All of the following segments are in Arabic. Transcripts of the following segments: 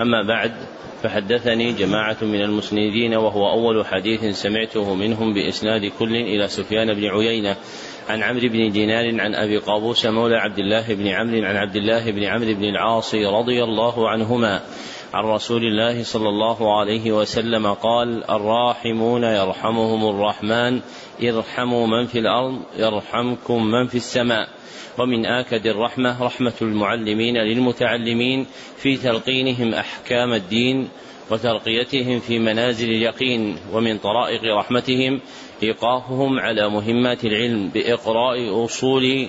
أما بعد فحدثني جماعة من المسندين وهو أول حديث سمعته منهم بإسناد كل إلى سفيان بن عيينة عن عمرو بن دينار عن أبي قابوس مولى عبد الله بن عمرو عن عبد الله بن عمرو بن العاص رضي الله عنهما عن رسول الله صلى الله عليه وسلم قال الراحمون يرحمهم الرحمن ارحموا من في الأرض يرحمكم من في السماء. ومن آكد الرحمة رحمة المعلمين للمتعلمين في تلقينهم أحكام الدين وترقيتهم في منازل اليقين ومن طرائق رحمتهم إيقافهم على مهمات العلم بإقراء أصول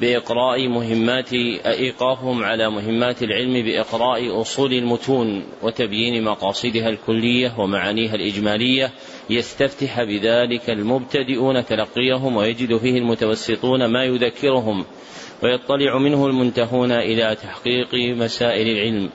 بإقراء مهمات إيقافهم على مهمات العلم بإقراء أصول المتون وتبيين مقاصدها الكلية ومعانيها الإجمالية يستفتح بذلك المبتدئون تلقيهم ويجد فيه المتوسطون ما يذكرهم ويطلع منه المنتهون إلى تحقيق مسائل العلم.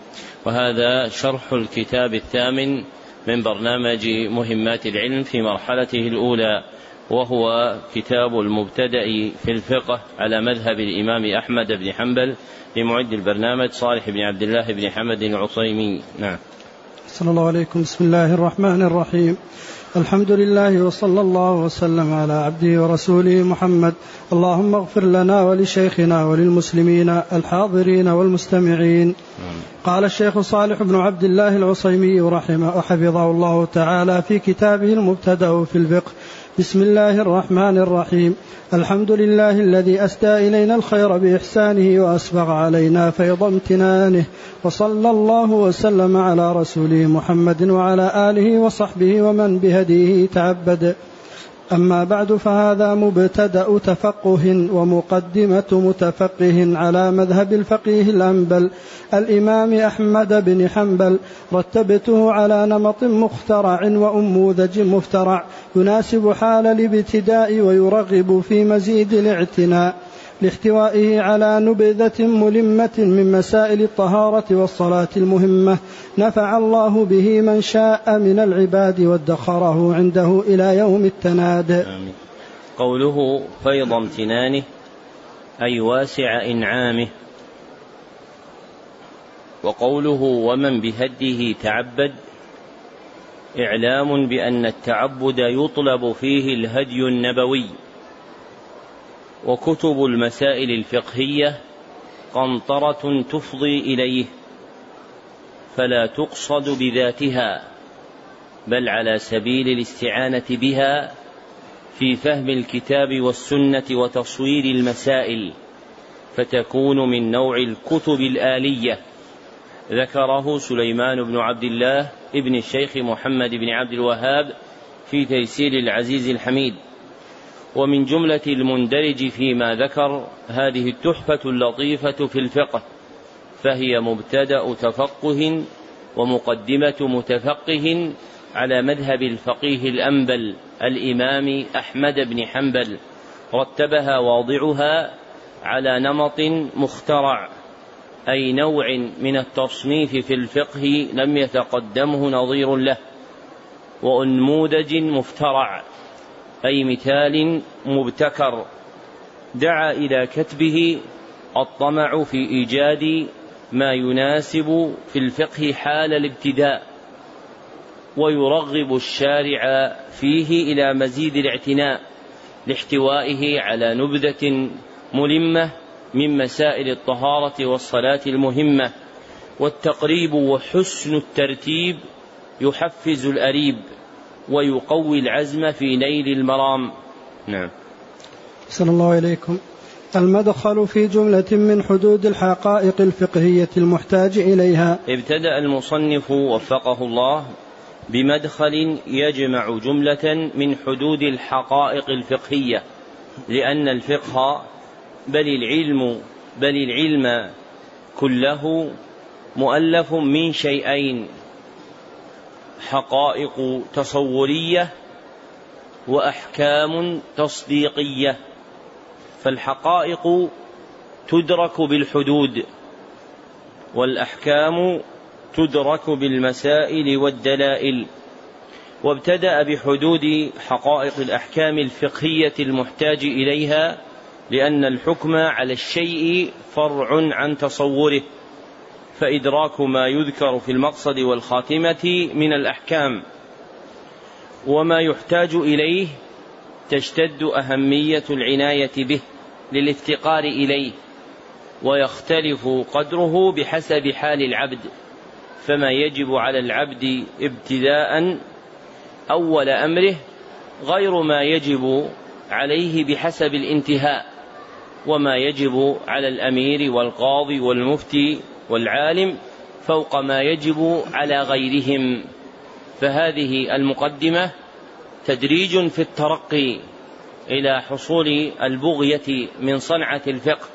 وهذا شرح الكتاب الثامن من برنامج مهمات العلم في مرحلته الأولى. وهو كتاب المبتدأ في الفقه على مذهب الإمام أحمد بن حنبل لمعد البرنامج صالح بن عبد الله بن حمد العصيمي. نعم. صلى الله عليكم. بسم الله الرحمن الرحيم. الحمد لله وصلى الله وسلم على عبده ورسوله محمد. اللهم اغفر لنا ولشيخنا وللمسلمين الحاضرين والمستمعين. قال الشيخ صالح بن عبد الله العصيمي رحمه وحفظه الله تعالى في كتابه المبتدأ في الفقه. بسم الله الرحمن الرحيم. الحمد لله الذي أسدى إلينا الخير بإحسانه وأسبغ علينا فيض امتنانه وصلى الله وسلم على رسوله محمد وعلى آله وصحبه ومن بهديه تعبد. أما بعد فهذا مبتدأ تفقه ومقدمة متفقه على مذهب الفقيه الأنبل. الإمام أحمد بن حنبل رتبته على نمط مخترع وأنموذج مفترع يناسب حال الابتداء ويرغب في مزيد الاعتناء. لاحتوائه على نبذة ملمة من مسائل الطهارة والصلاة المهمة. نفع الله به من شاء من العباد وادخره عنده إلى يوم التناد. قوله فيض امتنانه أي واسع إنعامه. وقوله ومن بهده تعبد إعلام بأن التعبد يطلب فيه الهدي النبوي. وكتب المسائل الفقهية قنطرة تفضي إليه فلا تقصد بذاتها بل على سبيل الاستعانة بها في فهم الكتاب والسنة وتصوير المسائل فتكون من نوع الكتب الآلية. ذكره سليمان بن عبد الله ابن الشيخ محمد بن عبد الوهاب في تيسير العزيز الحميد. ومن جملة المندرج فيما ذكر هذه التحفة اللطيفة في الفقه فهي مبتدأ تفقه ومقدمة متفقه على مذهب الفقيه الأنبل الإمام أحمد بن حنبل رتبها واضعها على نمط مخترع أي نوع من التصنيف في الفقه لم يتقدمه نظير له وأنموذج مفترع. أي مثال مبتكر. دعا إلى كتبه الطمع في إيجاد ما يناسب في الفقه حال الابتداء ويرغب الشارع فيه إلى مزيد الاعتناء لاحتوائه على نبذة ملمة من مسائل الطهارة والصلاة المهمة والتقريب وحسن الترتيب يحفز الأريب. ويقوي العزم في نيل المرام. نعم. صلى الله إليكم. المدخل في جملة من حدود الحقائق الفقهية المحتاج إليها. ابتدأ المصنف وفقه الله بمدخل يجمع جملة من حدود الحقائق الفقهية لأن الفقه بل العلم بل العلم كله مؤلف من شيئين. حقائق تصورية وأحكام تصديقية فالحقائق تدرك بالحدود والأحكام تدرك بالمسائل والدلائل وابتدأ بحدود حقائق الأحكام الفقهية المحتاج إليها لأن الحكم على الشيء فرع عن تصوره. فإدراك ما يذكر في المقصد والخاتمة من الأحكام وما يحتاج إليه تشتد أهمية العناية به للافتقار إليه ويختلف قدره بحسب حال العبد فما يجب على العبد ابتداء أول أمره غير ما يجب عليه بحسب الانتهاء وما يجب على الأمير والقاضي والمفتي والعالم فوق ما يجب على غيرهم. فهذه المقدمة تدريج في الترقي إلى حصول البغية من صنعة الفقه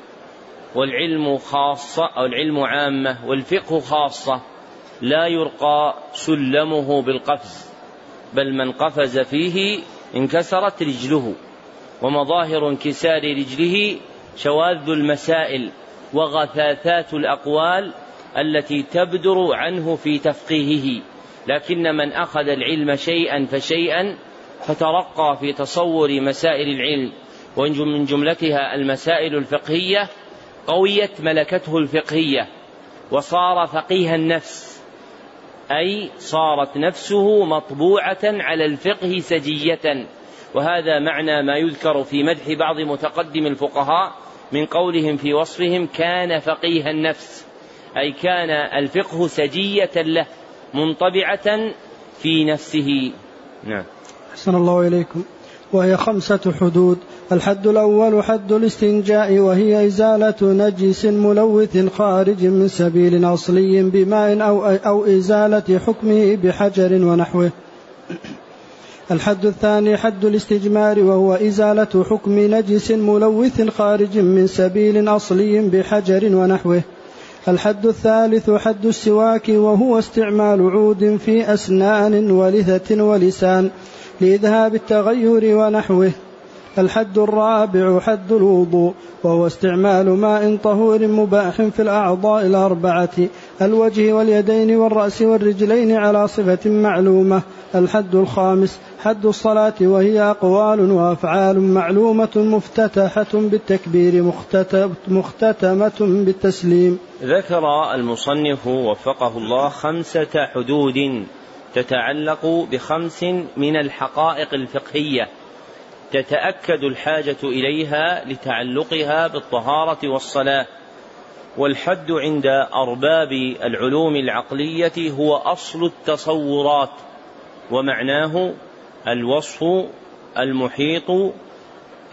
والعلم خاصة أو العلم عامة والفقه خاصة. لا يرقى سلمه بالقفز بل من قفز فيه انكسرت رجله ومظاهر انكسار رجله شواذ المسائل. وغثاثات الأقوال التي تبدر عنه في تفقيهه. لكن من أخذ العلم شيئا فشيئا فترقى في تصور مسائل العلم ومن جملتها المسائل الفقهية قويت ملكته الفقهية وصار فقيه النفس أي صارت نفسه مطبوعة على الفقه سجية. وهذا معنى ما يذكر في مدح بعض متقدم الفقهاء من قولهم في وصفهم كان فقيه النفس أي كان الفقه سجية له منطبعة في نفسه. نعم. أحسن الله إليكم. وهي خمسة حدود. الحد الأول حد الاستنجاء وهي إزالة نجس ملوث خارج من سبيل أصلي بماء أو, أو إزالة حكمه بحجر ونحوه. الحد الثاني حد الاستجمار وهو إزالة حكم نجس ملوث خارج من سبيل أصلي بحجر ونحوه. الحد الثالث حد السواك وهو استعمال عود في أسنان ولثة ولسان لإذهاب التغير ونحوه. الحد الرابع حد الوضوء وهو استعمال ماء طهور مباح في الأعضاء الأربعة الوجه واليدين والرأس والرجلين على صفة معلومة الحد الخامس حد الصلاة وهي أقوال وأفعال معلومة مفتتحة بالتكبير مختتمة بالتسليم. ذكر المصنف وفقه الله خمسة حدود تتعلق بخمس من الحقائق الفقهية تتأكد الحاجة إليها لتعلقها بالطهارة والصلاة. والحد عند أرباب العلوم العقلية هو أصل التصورات ومعناه الوصف المحيط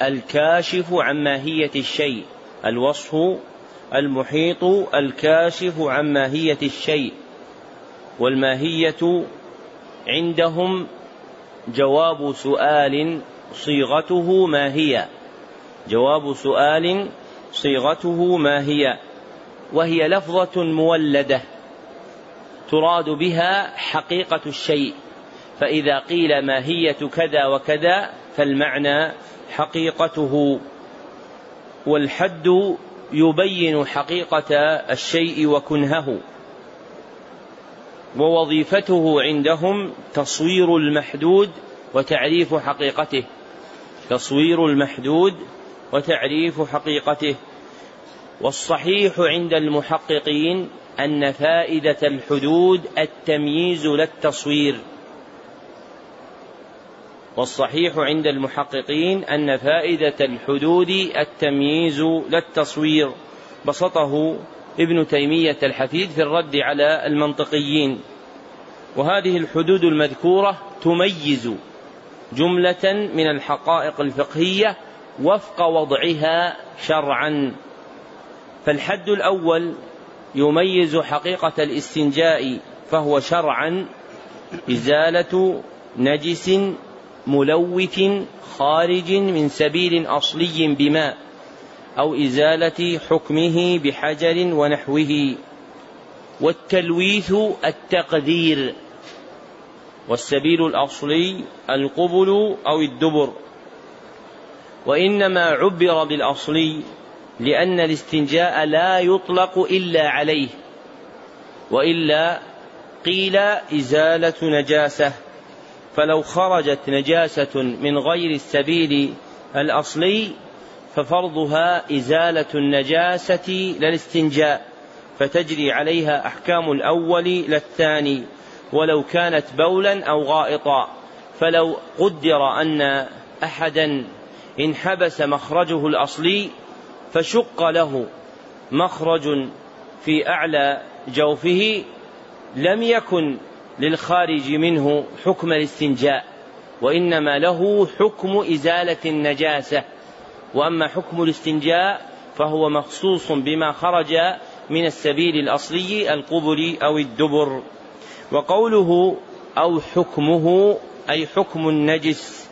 الكاشف عن ماهية الشيء. الوصف المحيط الكاشف عن ماهية الشيء. والماهية عندهم جواب سؤال صيغته ما هي؟ جواب سؤال صيغته ما هي؟ وهي لفظة مولدة تراد بها حقيقة الشيء. فإذا قيل ماهية كذا وكذا فالمعنى حقيقته. والحد يبين حقيقة الشيء وكنهه. ووظيفته عندهم تصوير المحدود وتعريف حقيقته. تصوير المحدود وتعريف حقيقته. والصحيح عند المحققين أن فائدة الحدود التمييز لا التصوير والصحيح عند المحققين أن فائدة الحدود التمييز لا التصوير بسطه ابن تيمية الحفيد في الرد على المنطقيين. وهذه الحدود المذكورة تميز جملة من الحقائق الفقهية وفق وضعها شرعا. فالحد الأول يميز حقيقة الاستنجاء فهو شرعا إزالة نجس ملوث خارج من سبيل أصلي بماء أو إزالة حكمه بحجر ونحوه. والتلويث التقدير والسبيل الأصلي القبل أو الدبر. وإنما عبر بالأصلي لأن الاستنجاء لا يطلق إلا عليه وإلا قيل إزالة نجاسة. فلو خرجت نجاسة من غير السبيل الأصلي ففرضها إزالة النجاسة للاستنجاء فتجري عليها أحكام الأول للثاني ولو كانت بولا أو غائطا فلو قدر أن أحدا انحبس مخرجه الأصلي فشق له مخرج في أعلى جوفه لم يكن للخارج منه حكم الاستنجاء وإنما له حكم إزالة النجاسة. وأما حكم الاستنجاء فهو مخصوص بما خرج من السبيل الأصلي القبل أو الدبر. وقوله أو حكمه أي حكم النجس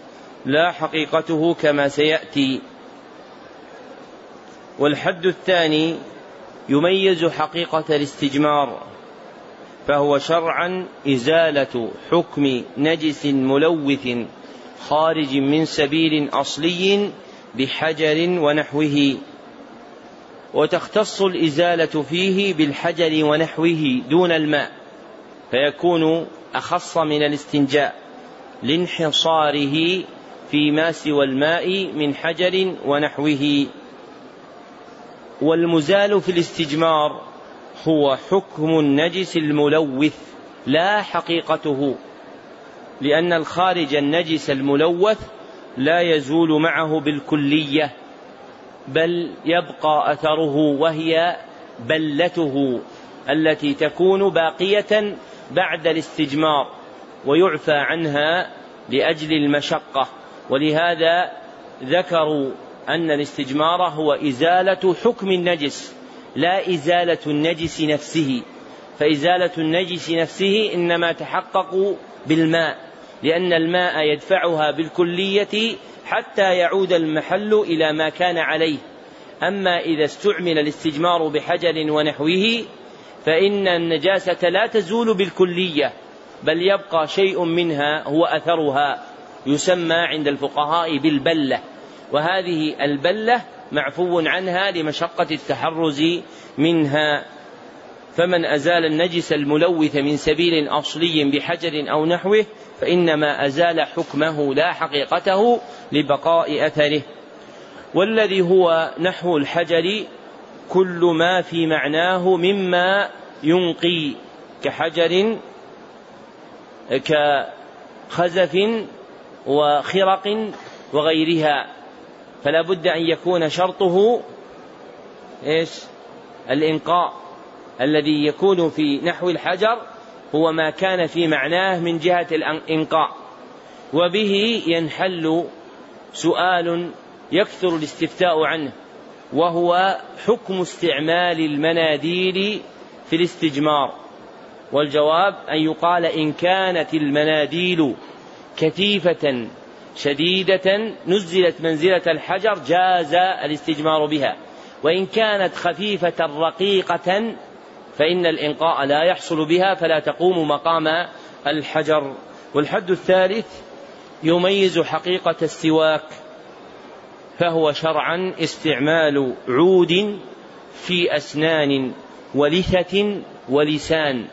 لا حقيقته كما سيأتي. والحد الثاني يميز حقيقة الاستجمار فهو شرعا إزالة حكم نجس ملوث خارج من سبيل أصلي بحجر ونحوه وتختص الإزالة فيه بالحجر ونحوه دون الماء فيكون أخص من الاستنجاء لانحصاره فيما سوى الماء من حجر ونحوه. والمزال في الاستجمار هو حكم النجس الملوث لا حقيقته لأن الخارج النجس الملوث لا يزول معه بالكلية بل يبقى أثره وهي بلته التي تكون باقية بعد الاستجمار ويعفى عنها لأجل المشقة ولهذا ذكروا أن الاستجمار هو إزالة حكم النجس لا إزالة النجس نفسه. فإزالة النجس نفسه إنما تحقق بالماء لأن الماء يدفعها بالكلية حتى يعود المحل إلى ما كان عليه. أما إذا استعمل الاستجمار بحجر ونحوه فإن النجاسة لا تزول بالكلية بل يبقى شيء منها هو أثرها يسمى عند الفقهاء بالبلة. وهذه البلة معفو عنها لمشقة التحرز منها. فمن أزال النجس الملوث من سبيل أصلي بحجر أو نحوه فإنما أزال حكمه لا حقيقته لبقاء أثره. والذي هو نحو الحجر كل ما في معناه مما ينقي كحجر كخزف وخرق وغيرها. فلا بد أن يكون شرطه إيش؟ الإنقاء الذي يكون في نحو الحجر هو ما كان في معناه من جهة الإنقاء. وبه ينحل سؤال يكثر الاستفتاء عنه وهو حكم استعمال المناديل في الاستجمار. والجواب أن يقال إن كانت المناديل كثيفة شديدة نزلت منزلة الحجر جاز الاستجمار بها. وإن كانت خفيفة رقيقة فإن الإنقاء لا يحصل بها فلا تقوم مقام الحجر. والحد الثالث يميز حقيقة السواك فهو شرعا استعمال عود في أسنان ولثة ولسان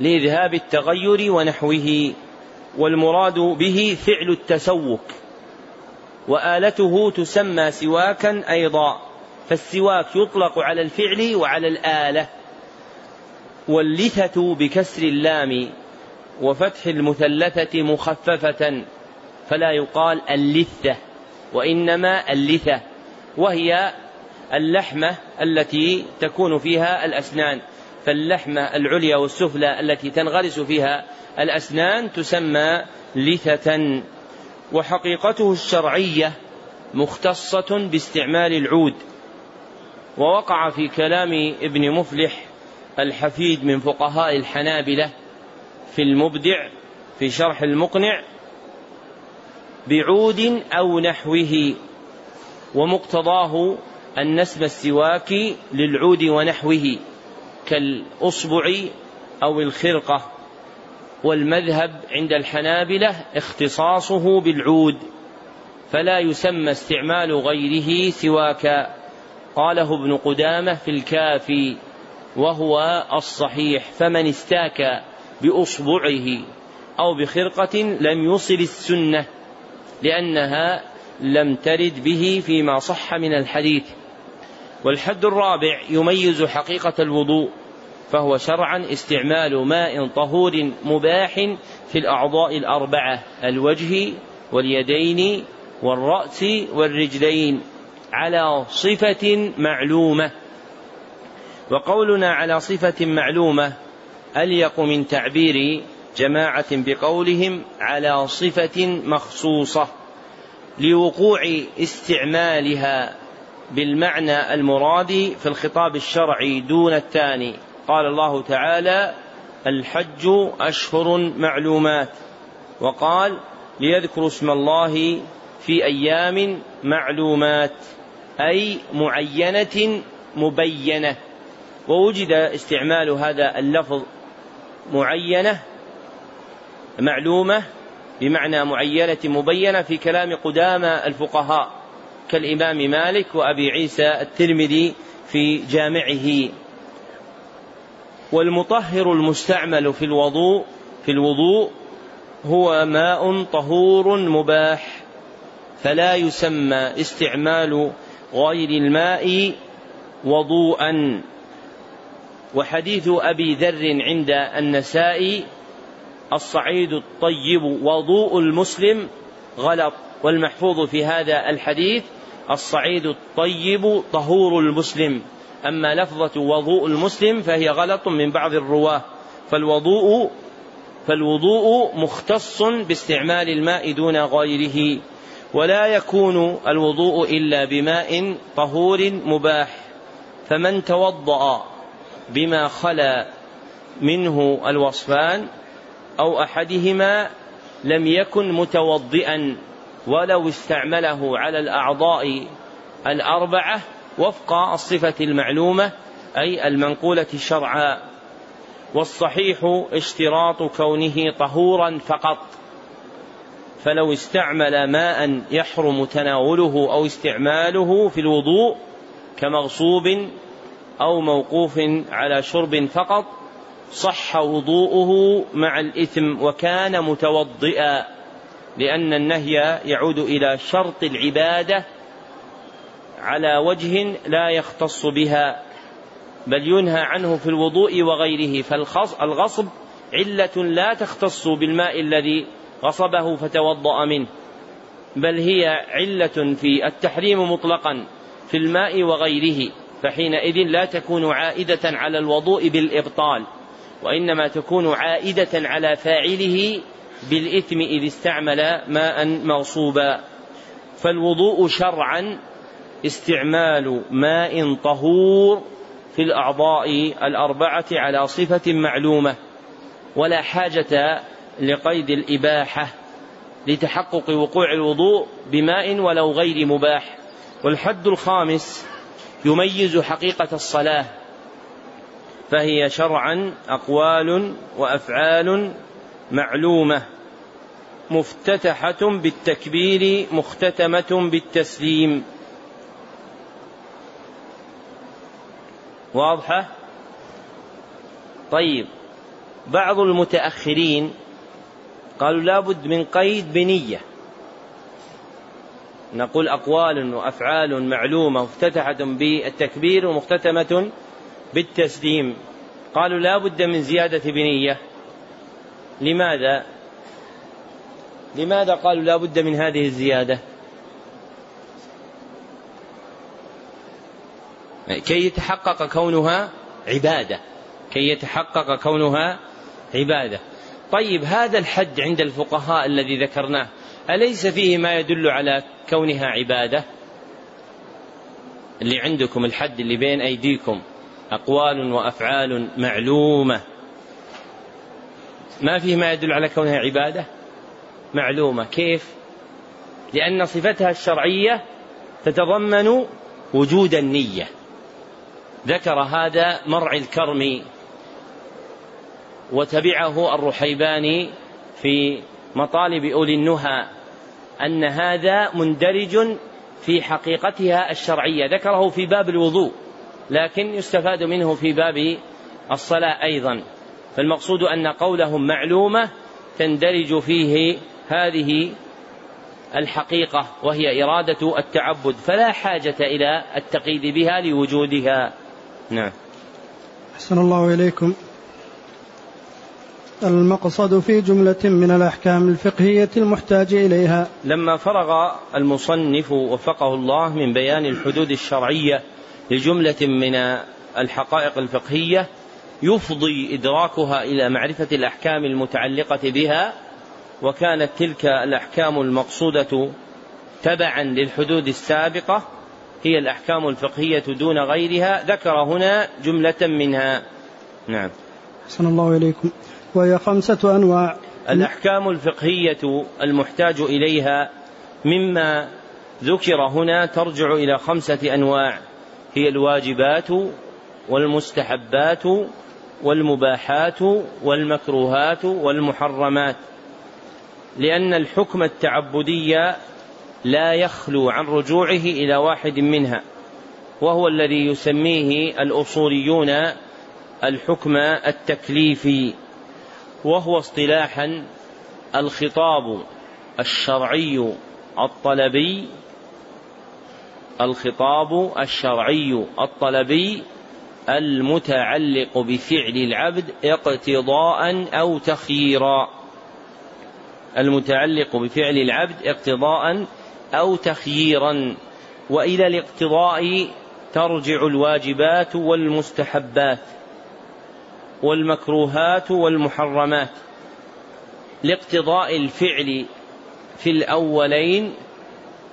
لإذهاب التغير ونحوه. والمراد به فعل التسوك وآلته تسمى سواكا أيضا فالسواك يطلق على الفعل وعلى الآلة واللثة بكسر اللام وفتح المثلثة مخففة فلا يقال اللثة وإنما اللثة وهي اللحمة التي تكون فيها الأسنان فاللحمة العليا والسفلى التي تنغرس فيها الأسنان تسمى لثة وحقيقته الشرعية مختصة باستعمال العود. ووقع في كلام ابن مفلح الحفيد من فقهاء الحنابلة في المبدع في شرح المقنع بعود أو نحوه ومقتضاه أن نسب السواك للعود ونحوه كالأصبع أو الخرقة. والمذهب عند الحنابلة اختصاصه بالعود فلا يسمى استعمال غيره سواك. قاله ابن قدامة في الكافي وهو الصحيح فمن استاك بأصبعه أو بخرقة لم يصل السنة لأنها لم ترد به فيما صح من الحديث. والحد الرابع يميز حقيقة الوضوء. فهو شرعا استعمال ماء طهور مباح في الأعضاء الأربعة الوجه واليدين والرأس والرجلين على صفة معلومة. وقولنا على صفة معلومة أليق من تعبير جماعة بقولهم على صفة مخصوصة لوقوع استعمالها بالمعنى المراد في الخطاب الشرعي دون الثاني. قال الله تعالى الحج أشهر معلومات وقال ليذكروا اسم الله في أيام معلومات أي معينة مبينة. ووجد استعمال هذا اللفظ معينة معلومة بمعنى معينة مبينة في كلام قدامى الفقهاء كالإمام مالك وأبي عيسى الترمذي في جامعه. والمطهر المستعمل في الوضوء في الوضوء هو ماء طهور مباح فلا يسمى استعمال غير الماء وضوءا. وحديث أبي ذر عند النسائي الصعيد الطيب وضوء المسلم غلط. والمحفوظ في هذا الحديث الصعيد الطيب طهور المسلم. أما لفظة وضوء المسلم فهي غلط من بعض الرواة فالوضوء فالوضوء مختص باستعمال الماء دون غيره ولا يكون الوضوء إلا بماء طهور مباح فمن توضأ بما خلا منه الوصفان أو أحدهما لم يكن متوضئا ولو استعمله على الأعضاء الأربعة وفق الصفة المعلومة أي المنقولة شرعا. والصحيح اشتراط كونه طهورا فقط. فلو استعمل ماء يحرم تناوله أو استعماله في الوضوء كمغصوب أو موقوف على شرب فقط صح وضوءه مع الإثم وكان متوضئا لأن النهي يعود إلى شرط العبادة على وجه لا يختص بها بل ينهى عنه في الوضوء وغيره فالغصب علة لا تختص بالماء الذي غصبه فتوضأ منه بل هي علة في التحريم مطلقا في الماء وغيره فحينئذ لا تكون عائدة على الوضوء بالإبطال وإنما تكون عائدة على فاعله بالإثم إذ استعمل ماء مغصوبا فالوضوء شرعا استعمال ماء طهور في الأعضاء الأربعة على صفة معلومة ولا حاجة لقيد الإباحة لتحقق وقوع الوضوء بماء ولو غير مباح. والحد الخامس يميز حقيقة الصلاة فهي شرعا أقوال وأفعال معلومة مفتتحة بالتكبير مختتمة بالتسليم. واضحة؟ طيب بعض المتأخرين قالوا لابد من قيد بنية. نقول أقوال وأفعال معلومة مفتتحة بالتكبير ومختتمة بالتسليم. قالوا لا بد من زيادة بنية. لماذا؟ لماذا قالوا لا بد من هذه الزيادة؟ كي يتحقق كونها عبادة. كي يتحقق كونها عبادة. طيب هذا الحد عند الفقهاء الذي ذكرناه أليس فيه ما يدل على كونها عبادة؟ اللي عندكم الحد اللي بين أيديكم أقوال وأفعال معلومة. ما فيه ما يدل على كونها عبادة؟ معلومة. كيف؟ لأن صفتها الشرعية تتضمن وجود النية. ذكر هذا مرعي الكرم وتبعه الرحيباني في مطالب أولي النهى أن هذا مندرج في حقيقتها الشرعية. ذكره في باب الوضوء لكن يستفاد منه في باب الصلاة أيضا. فالمقصود أن قولهم معلومة تندرج فيه هذه الحقيقة وهي إرادة التعبد. فلا حاجة إلى التقييد بها لوجودها. نعم. أحسن الله إليكم. المقصد في جملة من الأحكام الفقهية المحتاج إليها. لما فرغ المصنف وفقه الله من بيان الحدود الشرعية لجملة من الحقائق الفقهية يفضي إدراكها إلى معرفة الأحكام المتعلقة بها وكانت تلك الأحكام المقصودة تبعا للحدود السابقة هي الأحكام الفقهية دون غيرها ذكر هنا جملة منها. نعم. أحسن الله إليكم. وهي خمسة أنواع. الأحكام الفقهية المحتاج إليها مما ذكر هنا ترجع إلى خمسة أنواع. هي الواجبات والمستحبات والمباحات والمكروهات والمحرمات. لأن الحكم التعبدي لا يخلو عن رجوعه إلى واحد منها وهو الذي يسميه الأصوليون الحكم التكليفي وهو اصطلاحا الخطاب الشرعي الطلبي الخطاب الشرعي الطلبي المتعلق بفعل العبد اقتضاء أو تخييرا المتعلق بفعل العبد اقتضاء أو تخييرا وإلى الاقتضاء ترجع الواجبات والمستحبات والمكروهات والمحرمات. لاقتضاء الفعل في الأولين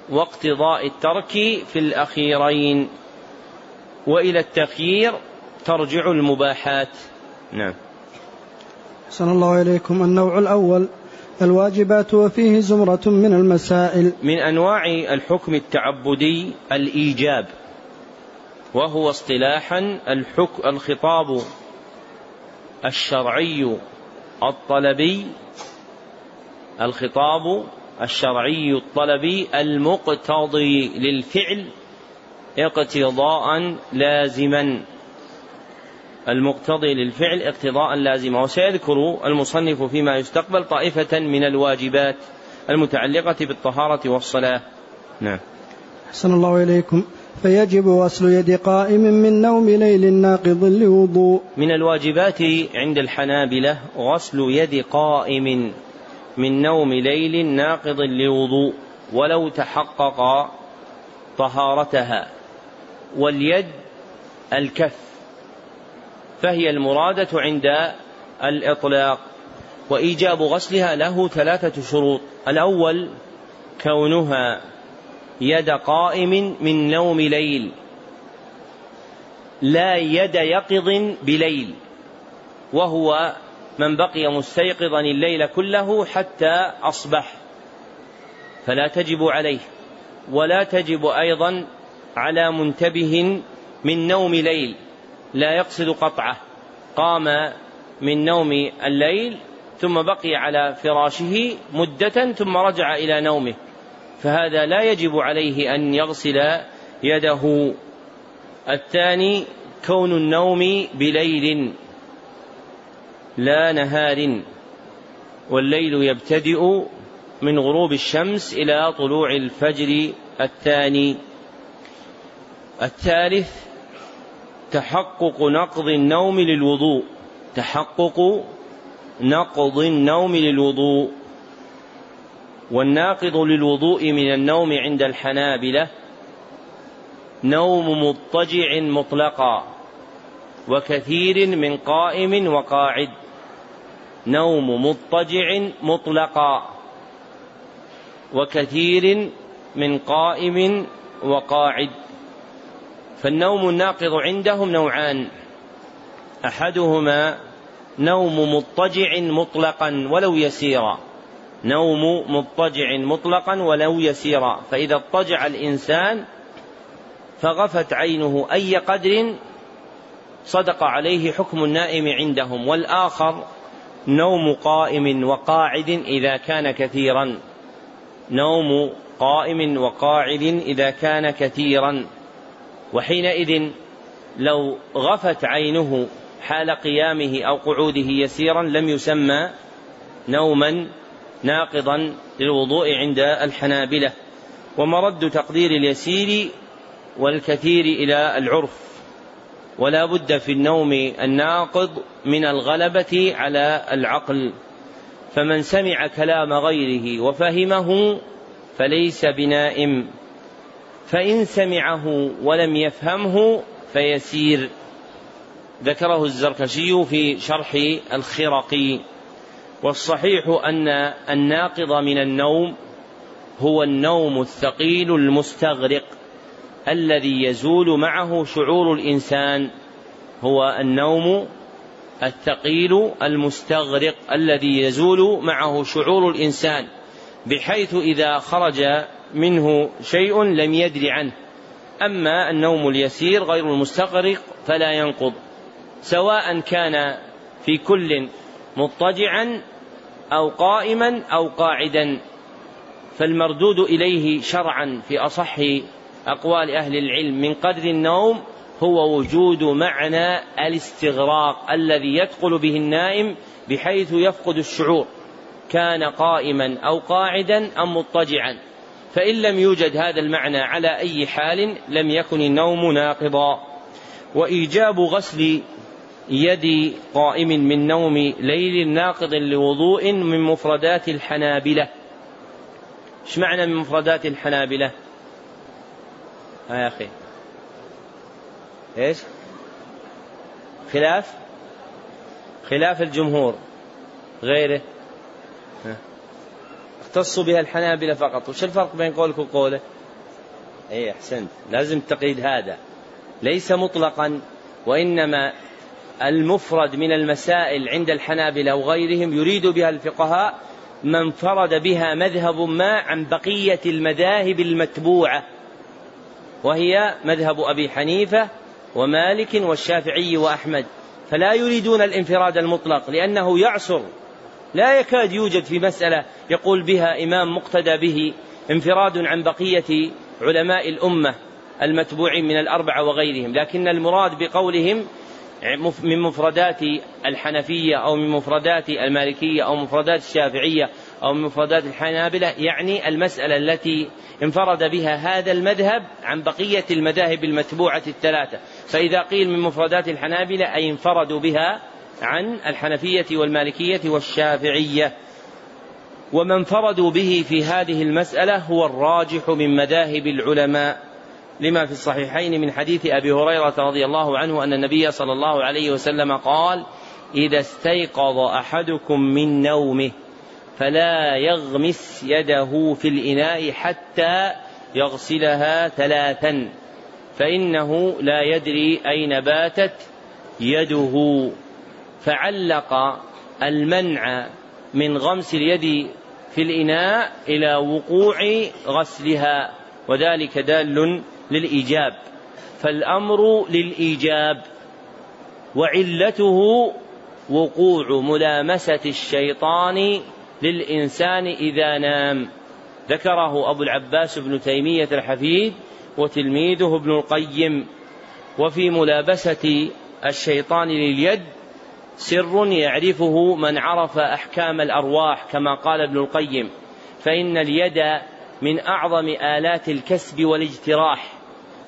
واقتضاء الترك في الأخيرين. وإلى التخيير ترجع المباحات. نعم. أحسن الله إليكم. النوع الأول. الواجبات وفيه زمرة من المسائل. من أنواع الحكم التعبدي الإيجاب وهو اصطلاحا الحك الخطاب الشرعي الطلبي الخطاب الشرعي الطلبي المقتضي للفعل اقتضاء لازما. المقتضي للفعل اقتضاء لازما وسيذكر المصنف فيما يستقبل طائفة من الواجبات المتعلقة بالطهارة والصلاة. نعم. أحسن الله إليكم. فيجب غسل يد قائم من نوم ليل ناقض لوضوء. من الواجبات عند الحنابلة غسل يد قائم من نوم ليل ناقض لوضوء ولو تحقق طهارتها. واليد الكف. فهي المرادة عند الإطلاق وإيجاب غسلها له ثلاثة شروط. الأول كونها يد قائم من نوم ليل لا يد يقظ بليل وهو من بقي مستيقظا الليل كله حتى أصبح. فلا تجب عليه ولا تجب أيضا على منتبه من نوم ليل. لا يقصد قطعه. قام من نوم الليل ثم بقي على فراشه مدة ثم رجع إلى نومه. فهذا لا يجب عليه أن يغسل يده. الثاني كون النوم بليل لا نهار. والليل يبتدئ من غروب الشمس إلى طلوع الفجر الثاني. الثالث تحقق نقض النوم للوضوء. تحقق نقض النوم للوضوء. والناقض للوضوء من النوم عند الحنابلة. نوم مضطجع مطلقا. وكثير من قائم وقاعد. نوم مضطجع مطلقا. وكثير من قائم وقاعد. فالنوم الناقض عندهم نوعان. أحدهما نوم مضطجع مطلقا ولو يسيرا. نوم مضطجع مطلقا ولو يسيرا. فإذا اضطجع الإنسان فغفت عينه أي قدر صدق عليه حكم النائم عندهم. والآخر نوم قائم وقاعد إذا كان كثيرا. نوم قائم وقاعد إذا كان كثيرا. وحينئذ لو غفت عينه حال قيامه أو قعوده يسيرا لم يسمى نوما ناقضا للوضوء عند الحنابلة. ومرد تقدير اليسير والكثير إلى العرف. ولا بد في النوم الناقض من الغلبة على العقل. فمن سمع كلام غيره وفهمه فليس بنائم. فإن سمعه ولم يفهمه فيسير. ذكره الزركشي في شرح الخرقي. والصحيح أن الناقض من النوم هو النوم الثقيل المستغرق الذي يزول معه شعور الإنسان. هو النوم الثقيل المستغرق الذي يزول معه شعور الإنسان بحيث إذا خرج منه شيء لم يدر عنه. أما النوم اليسير غير المستغرق فلا ينقض. سواء كان في كل مضطجعا أو قائما أو قاعدا. فالمردود إليه شرعا في أصح أقوال أهل العلم. من قدر النوم هو وجود معنى الاستغراق الذي يثقل به النائم بحيث يفقد الشعور. كان قائما أو قاعدا أم مضطجعا. فإن لم يوجد هذا المعنى على أي حال لم يكن النوم ناقضا. وإيجاب غسل يد قائم من نوم ليل ناقض لوضوء من مفردات الحنابلة. إيش معنى من مفردات الحنابلة؟ ها يا أخي. إيش؟ خلاف؟ خلاف الجمهور. غيره. اختص بها الحنابلة فقط. وش الفرق بين قولك وقوله؟ اي أحسنت. لازم التقييد هذا. ليس مطلقا وإنما المفرد من المسائل عند الحنابلة وغيرهم يريد بها الفقهاء ما انفرد بها مذهب ما عن بقية المذاهب المتبوعة وهي مذهب أبي حنيفة ومالك والشافعي وأحمد. فلا يريدون الانفراد المطلق لأنه يعصر لا يكاد يوجد في مسألة يقول بها إمام مقتدى به انفراد عن بقية علماء الأمة المتبوعين من الأربعة وغيرهم لكن المراد بقولهم من مفردات الحنفية أو من مفردات المالكية أو مفردات الشافعية أو من مفردات الحنابلة يعني المسألة التي انفرد بها هذا المذهب عن بقية المذاهب المتبوعة الثلاثة. فإذا قيل من مفردات الحنابلة أي انفردوا بها عن الحنفية والمالكية والشافعية. وما انفردوا به في هذه المسألة هو الراجح من مذاهب العلماء. لما في الصحيحين من حديث أبي هريرة رضي الله عنه أن النبي صلى الله عليه وسلم قال إذا استيقظ أحدكم من نومه فلا يغمس يده في الإناء حتى يغسلها ثلاثا فإنه لا يدري أين باتت يده. فعلق المنع من غمس اليد في الإناء إلى وقوع غسلها وذلك دال للإيجاب. فالأمر للإيجاب وعلته وقوع ملامسة الشيطان للإنسان إذا نام. ذكره أبو العباس بن تيمية الحفيد وتلميذه ابن القيم. وفي ملابسة الشيطان لليد سر يعرفه من عرف أحكام الأرواح كما قال ابن القيم فإن اليد من أعظم آلات الكسب والاجتراح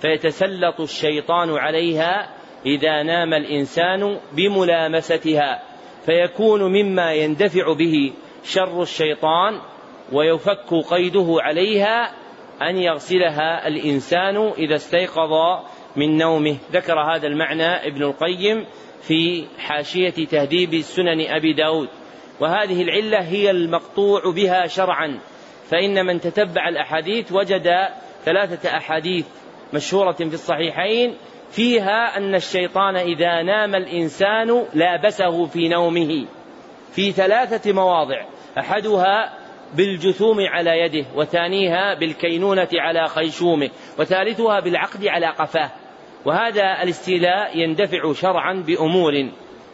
فيتسلط الشيطان عليها إذا نام الإنسان بملامستها فيكون مما يندفع به شر الشيطان ويفك قيده عليها أن يغسلها الإنسان إذا استيقظ من نومه. ذكر هذا المعنى ابن القيم في حاشية تهذيب سنن أبي داود. وهذه العلة هي المقطوع بها شرعا. فإن من تتبع الأحاديث وجد ثلاثة أحاديث مشهورة في الصحيحين فيها أن الشيطان إذا نام الإنسان لابسه في نومه. في ثلاثة مواضع. أحدها بالجثوم على يده وثانيها بالكينونة على خيشومه وثالثها بالعقد على قفاه. وهذا الاستيلاء يندفع شرعا بأمور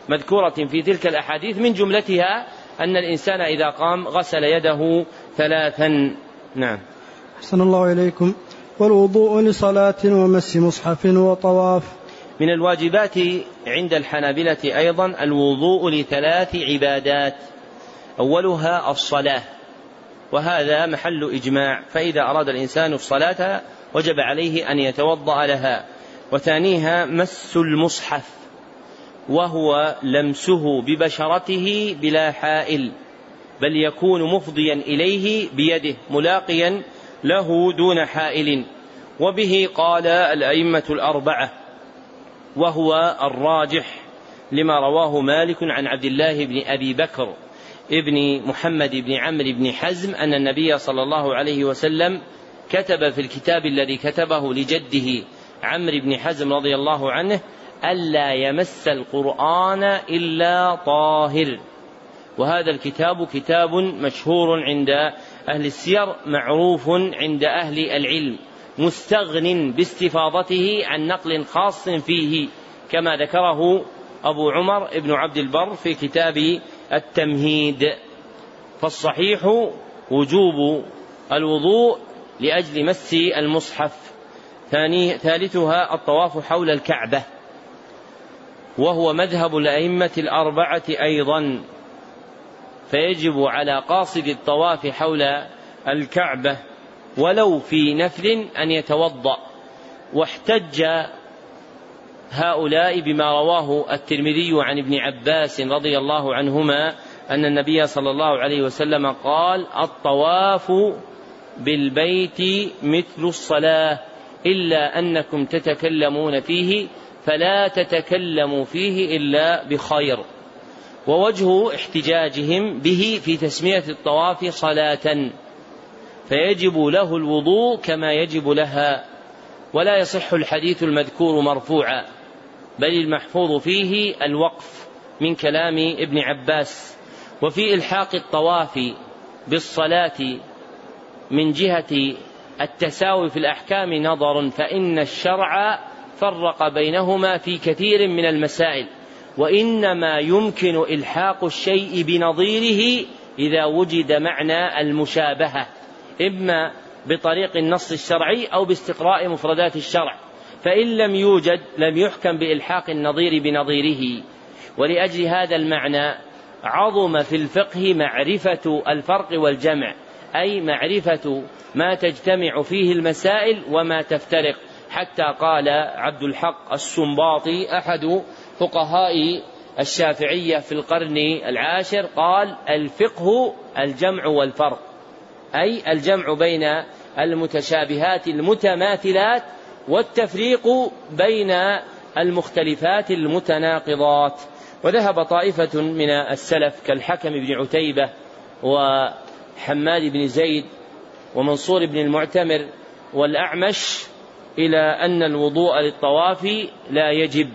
مذكورة في تلك الأحاديث من جملتها أن الإنسان إذا قام غسل يده ثلاثا. نعم. أحسن الله إليكم. والوضوء لصلاة ومس مصحف وطواف. من الواجبات عند الحنابلة أيضا الوضوء لثلاث عبادات. أولها الصلاة وهذا محل إجماع. فإذا أراد الإنسان الصلاة وجب عليه أن يتوضأ لها. وثانيها مس المصحف وهو لمسه ببشرته بلا حائل بل يكون مفضيا إليه بيده ملاقيا له دون حائل. وبه قال الأئمة الأربعة وهو الراجح لما رواه مالك عن عبد الله بن أبي بكر ابن محمد بن عمرو بن حزم أن النبي صلى الله عليه وسلم كتب في الكتاب الذي كتبه لجده عمرو بن حزم رضي الله عنه ألا يمس القرآن إلا طاهر. وهذا الكتاب كتاب مشهور عند أهل السير معروف عند أهل العلم مستغن باستفاضته عن نقل خاص فيه كما ذكره أبو عمر بن عبد البر في كتاب التمهيد. فالصحيح وجوب الوضوء لأجل مس المصحف. ثاني ثالثها الطواف حول الكعبة. وهو مذهب الأئمة الأربعة أيضا. فيجب على قاصد الطواف حول الكعبة ولو في نفل أن يتوضأ. واحتج هؤلاء بما رواه الترمذي عن ابن عباس رضي الله عنهما أن النبي صلى الله عليه وسلم قال الطواف بالبيت مثل الصلاة. إلا أنكم تتكلمون فيه فلا تتكلموا فيه إلا بخير. ووجه احتجاجهم به في تسمية الطواف صلاة فيجب له الوضوء كما يجب لها ولا يصح الحديث المذكور مرفوعا بل المحفوظ فيه الوقف من كلام ابن عباس. وفي إلحاق الطواف بالصلاة من جهة التساوي في الأحكام نظر فإن الشرع فرق بينهما في كثير من المسائل وإنما يمكن إلحاق الشيء بنظيره إذا وجد معنى المشابهة إما بطريق النص الشرعي أو باستقراء مفردات الشرع فإن لم يوجد لم يحكم بإلحاق النظير بنظيره. ولأجل هذا المعنى عظم في الفقه معرفة الفرق والجمع. أي معرفة ما تجتمع فيه المسائل وما تفترق. حتى قال عبد الحق السنباطي أحد فقهاء الشافعية في القرن العاشر قال الفقه الجمع والفرق أي الجمع بين المتشابهات المتماثلات والتفريق بين المختلفات المتناقضات. وذهب طائفة من السلف كالحكم بن عتيبة وحماد بن زيد ومنصور بن المعتمر والأعمش إلى أن الوضوء للطواف لا يجب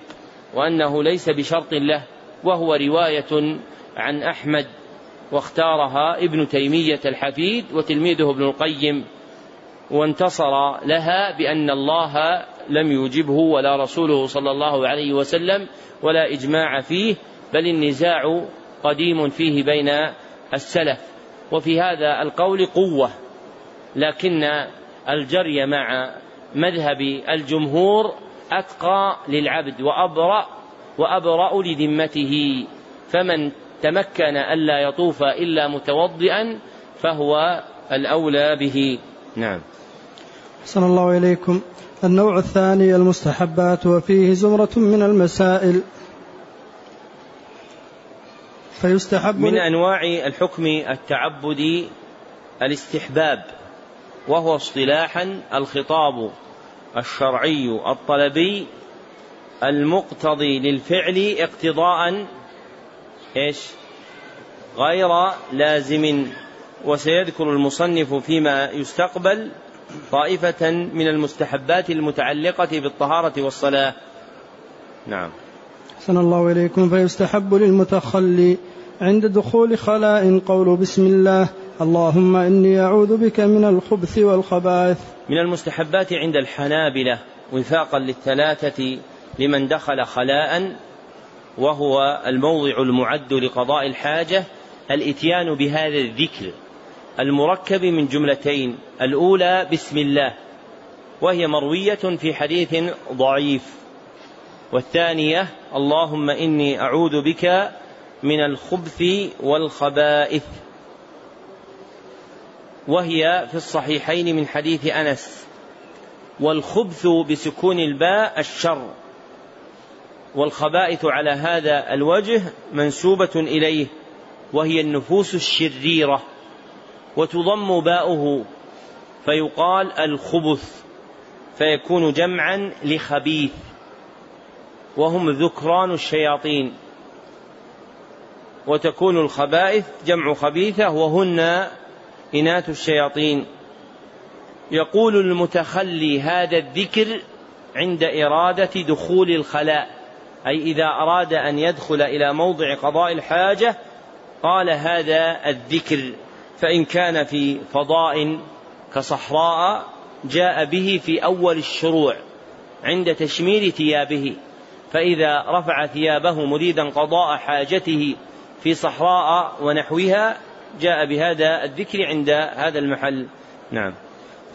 وأنه ليس بشرط له وهو رواية عن أحمد واختارها ابن تيمية الحفيد وتلميذه ابن القيم وانتصر لها بأن الله لم يوجبه ولا رسوله صلى الله عليه وسلم ولا إجماع فيه بل النزاع قديم فيه بين السلف. وفي هذا القول قوة لكن الجري مع مذهب الجمهور أتقى للعبد وأبرأ وأبرأ لذمته. فمن تمكن ألا يطوف إلا متوضئا فهو الأولى به. نعم. صلى الله إليكم. النوع الثاني المستحبات وفيه زمرة من المسائل. فيستحب من أنواع الحكم التعبدي الاستحباب وهو اصطلاحا الخطاب الشرعي الطلبي المقتضي للفعل اقتضاء إيش؟ غير لازم. وسيذكر المصنف فيما يستقبل طائفة من المستحبات المتعلقة بالطهارة والصلاة. نعم. أحسن الله إليكم فيستحب للمتخلي عند دخول خلاء قول بسم الله اللهم إني أعوذ بك من الخبث والخبائث من المستحبات عند الحنابلة وفاقا للثلاثة لمن دخل خلاء وهو الموضع المعد لقضاء الحاجة الإتيان بهذا الذكر المركب من جملتين الأولى بسم الله وهي مروية في حديث ضعيف. والثانية اللهم إني أعوذ بك من الخبث والخبائث. وهي في الصحيحين من حديث أنس والخبث بسكون الباء الشر. والخبائث على هذا الوجه منسوبة إليه وهي النفوس الشريرة وتضم باؤه فيقال الخبث فيكون جمعا لخبيث. وهم ذكران الشياطين. وتكون الخبائث جمع خبيثة وهن إناث الشياطين. يقول المتخلي هذا الذكر عند إرادة دخول الخلاء أي إذا أراد أن يدخل إلى موضع قضاء الحاجة قال هذا الذكر فإن كان في فضاء كصحراء جاء به في أول الشروع عند تشمير ثيابه. فإذا رفع ثيابه مريدا قضاء حاجته في صحراء ونحوها جاء بهذا الذكر عند هذا المحل. نعم.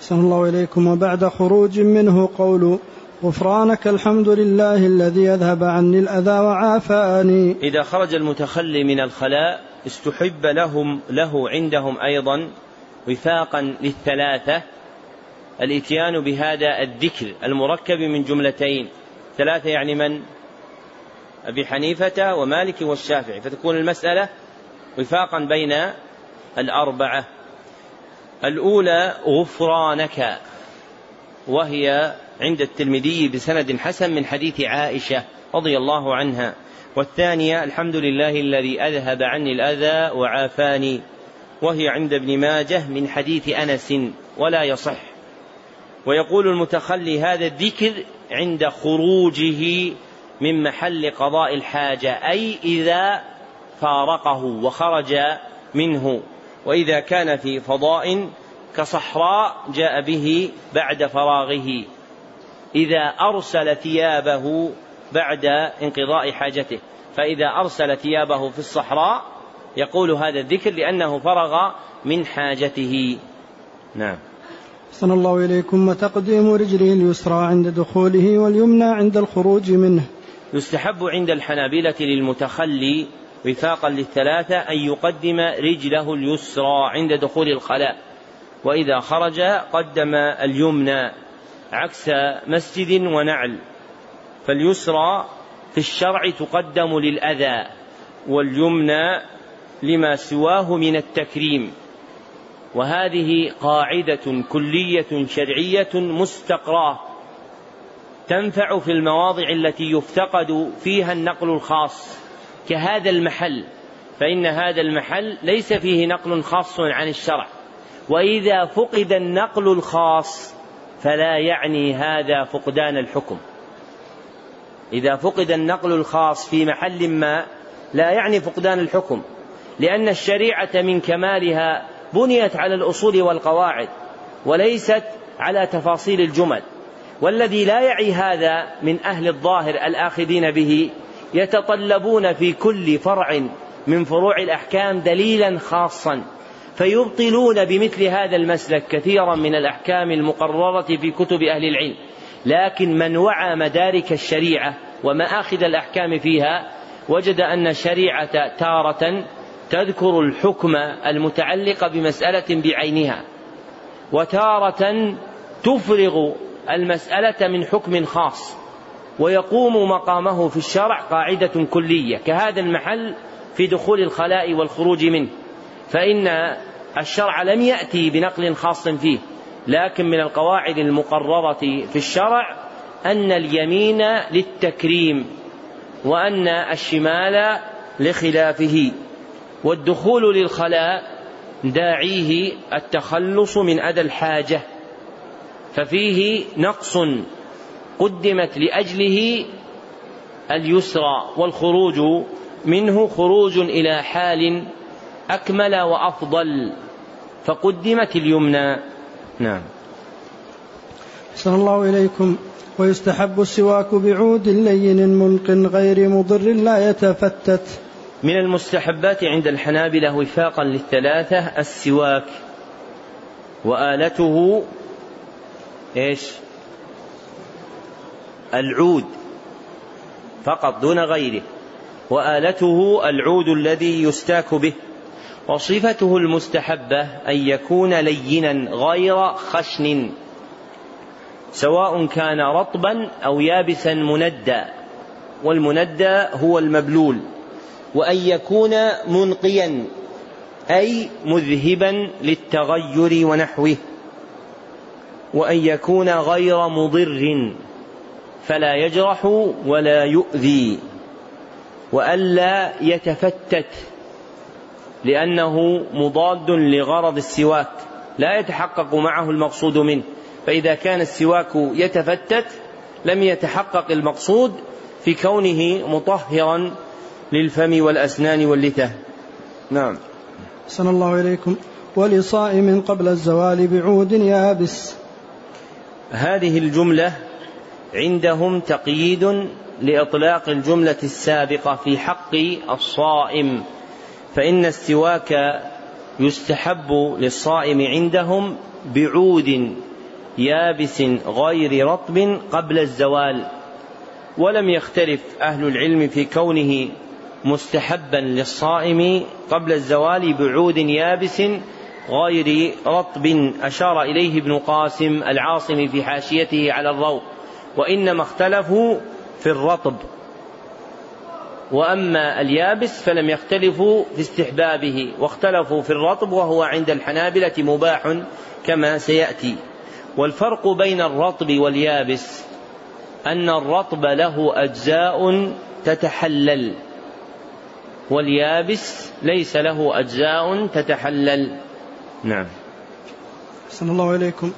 صلى الله إليكم. وبعد خروج منه قول غفرانك الحمد لله الذي يذهب عني الأذى وعافاني. إذا خرج المتخلي من الخلاء استحب لهم له عندهم أيضا وفاقا للثلاثة الإتيان بهذا الذكر المركب من جملتين. ثلاثة يعني من؟ أبي حنيفة ومالك والشافعي. فتكون المسألة وفاقا بين الأربعة. الأولى غفرانك وهي عند الترمذي بسند حسن من حديث عائشة رضي الله عنها. والثانية الحمد لله الذي أذهب عني الأذى وعافاني وهي عند ابن ماجه من حديث أنس ولا يصح. ويقول المتخلي هذا الذكر عند خروجه من محل قضاء الحاجة أي إذا فارقه وخرج منه. وإذا كان في فضاء كصحراء جاء به بعد فراغه. إذا أرسل ثيابه بعد انقضاء حاجته. فإذا أرسل ثيابه في الصحراء يقول هذا الذكر لأنه فرغ من حاجته. نعم. صلى الله إليكم وتقديم رجله اليسرى عند دخوله واليمنى عند الخروج منه. يستحب عند الحنابلة للمتخلي وفاقا للثلاثة أن يقدم رجله اليسرى عند دخول الخلاء. وإذا خرج قدم اليمنى عكس مسجد ونعل. فاليسرى في الشرع تقدم للأذى واليمنى لما سواه من التكريم. وهذه قاعدة كلية شرعية مستقراة تنفع في المواضع التي يفتقد فيها النقل الخاص كهذا المحل فإن هذا المحل ليس فيه نقل خاص عن الشرع. وإذا فقد النقل الخاص فلا يعني هذا فقدان الحكم. إذا فقد النقل الخاص في محل ما لا يعني فقدان الحكم لأن الشريعة من كمالها بنيت على الأصول والقواعد وليست على تفاصيل الجمل. والذي لا يعي هذا من أهل الظاهر الآخذين به يتطلبون في كل فرع من فروع الأحكام دليلا خاصا فيبطلون بمثل هذا المسلك كثيرا من الأحكام المقررة في كتب أهل العلم. لكن من وعى مدارك الشريعة ومآخذ الأحكام فيها وجد أن الشريعة تارة تذكر الحكم المتعلق بمسألة بعينها وتارة تفرغ المسألة من حكم خاص ويقوم مقامه في الشرع قاعدة كلية كهذا المحل في دخول الخلاء والخروج منه فإن الشرع لم يأتي بنقل خاص فيه لكن من القواعد المقررة في الشرع أن اليمين للتكريم وأن الشمال لخلافه. والدخول للخلاء داعيه التخلص من أذى الحاجة ففيه نقص قدمت لأجله اليسرى والخروج منه خروج إلى حال أكمل وأفضل فقدمت اليمنى. نعم. أحسن الله إليكم. ويستحب السواك بعود لين منق غير مضر لا يتفتت. من المستحبات عند الحنابلة وفاقا للثلاثة السواك وآلته إيش؟ العود فقط دون غيره وآلته العود الذي يستاك به وصفته المستحبة أن يكون لينا غير خشن سواء كان رطبا أو يابسا مندى والمندى هو المبلول وأن يكون منقيا أي مذهبا للتغير ونحوه. وأن يكون غير مضر فلا يجرح ولا يؤذي. والا يتفتت لأنه مضاد لغرض السواك لا يتحقق معه المقصود منه. فإذا كان السواك يتفتت لم يتحقق المقصود في كونه مطهرا للفم والأسنان واللثة. نعم. أحسن الله إليكم. ولصائم قبل الزوال بعود يابس. هذه الجملة عندهم تقييد لإطلاق الجملة السابقة في حق الصائم فإن السواك يستحب للصائم عندهم بعود يابس غير رطب قبل الزوال. ولم يختلف أهل العلم في كونه مستحبا للصائم قبل الزوال بعود يابس غير رطب أشار إليه ابن قاسم العاصم في حاشيته على الروض وإنما اختلفوا في الرطب. وأما اليابس فلم يختلفوا في استحبابه واختلفوا في الرطب وهو عند الحنابلة مباح كما سيأتي. والفرق بين الرطب واليابس أن الرطب له أجزاء تتحلل. واليابس ليس له أجزاء تتحلل. نعم. أحسن الله إليكم.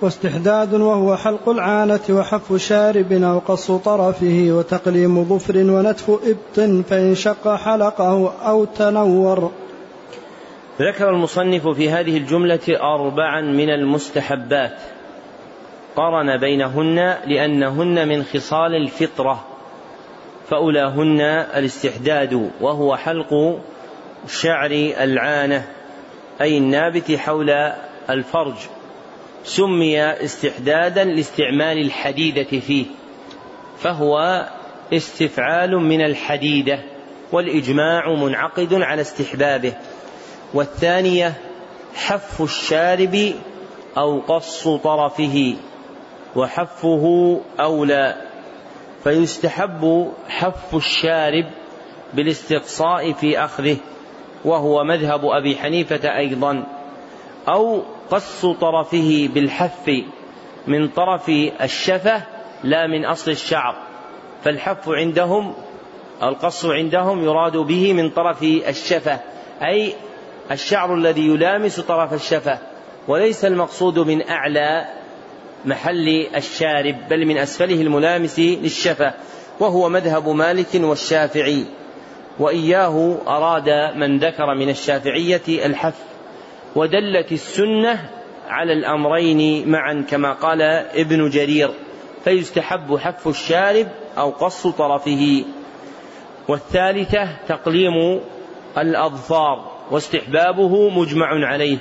واستحداد وهو حلق العانة وحف شارب أو قص طرفه وتقليم ظفر ونتف إبط فإن شق حلقه أو تنور. ذكر المصنف في هذه الجملة أربعا من المستحبات. قرن بينهن لأنهن من خصال الفطرة. فأولاهن الاستحداد وهو حلق شعر العانة أي النابت حول الفرج. سمي استحدادا لاستعمال الحديدة فيه فهو استفعال من الحديدة والإجماع منعقد على استحبابه. والثانية حف الشارب أو قص طرفه وحفه أولى. فيستحب حف الشارب بالاستقصاء في أخذه وهو مذهب أبي حنيفة أيضا. أو قص طرفه بالحف من طرف الشفة لا من أصل الشعر. فالحف عندهم القص عندهم يراد به من طرف الشفة أي الشعر الذي يلامس طرف الشفة وليس المقصود من أعلى محل الشارب بل من أسفله الملامس للشفة وهو مذهب مالك والشافعي. وإياه أراد من ذكر من الشافعية الحف ودلت السنة على الأمرين معا كما قال ابن جرير فيستحب حف الشارب أو قص طرفه. والثالثة تقليم الأظفار واستحبابه مجمع عليه.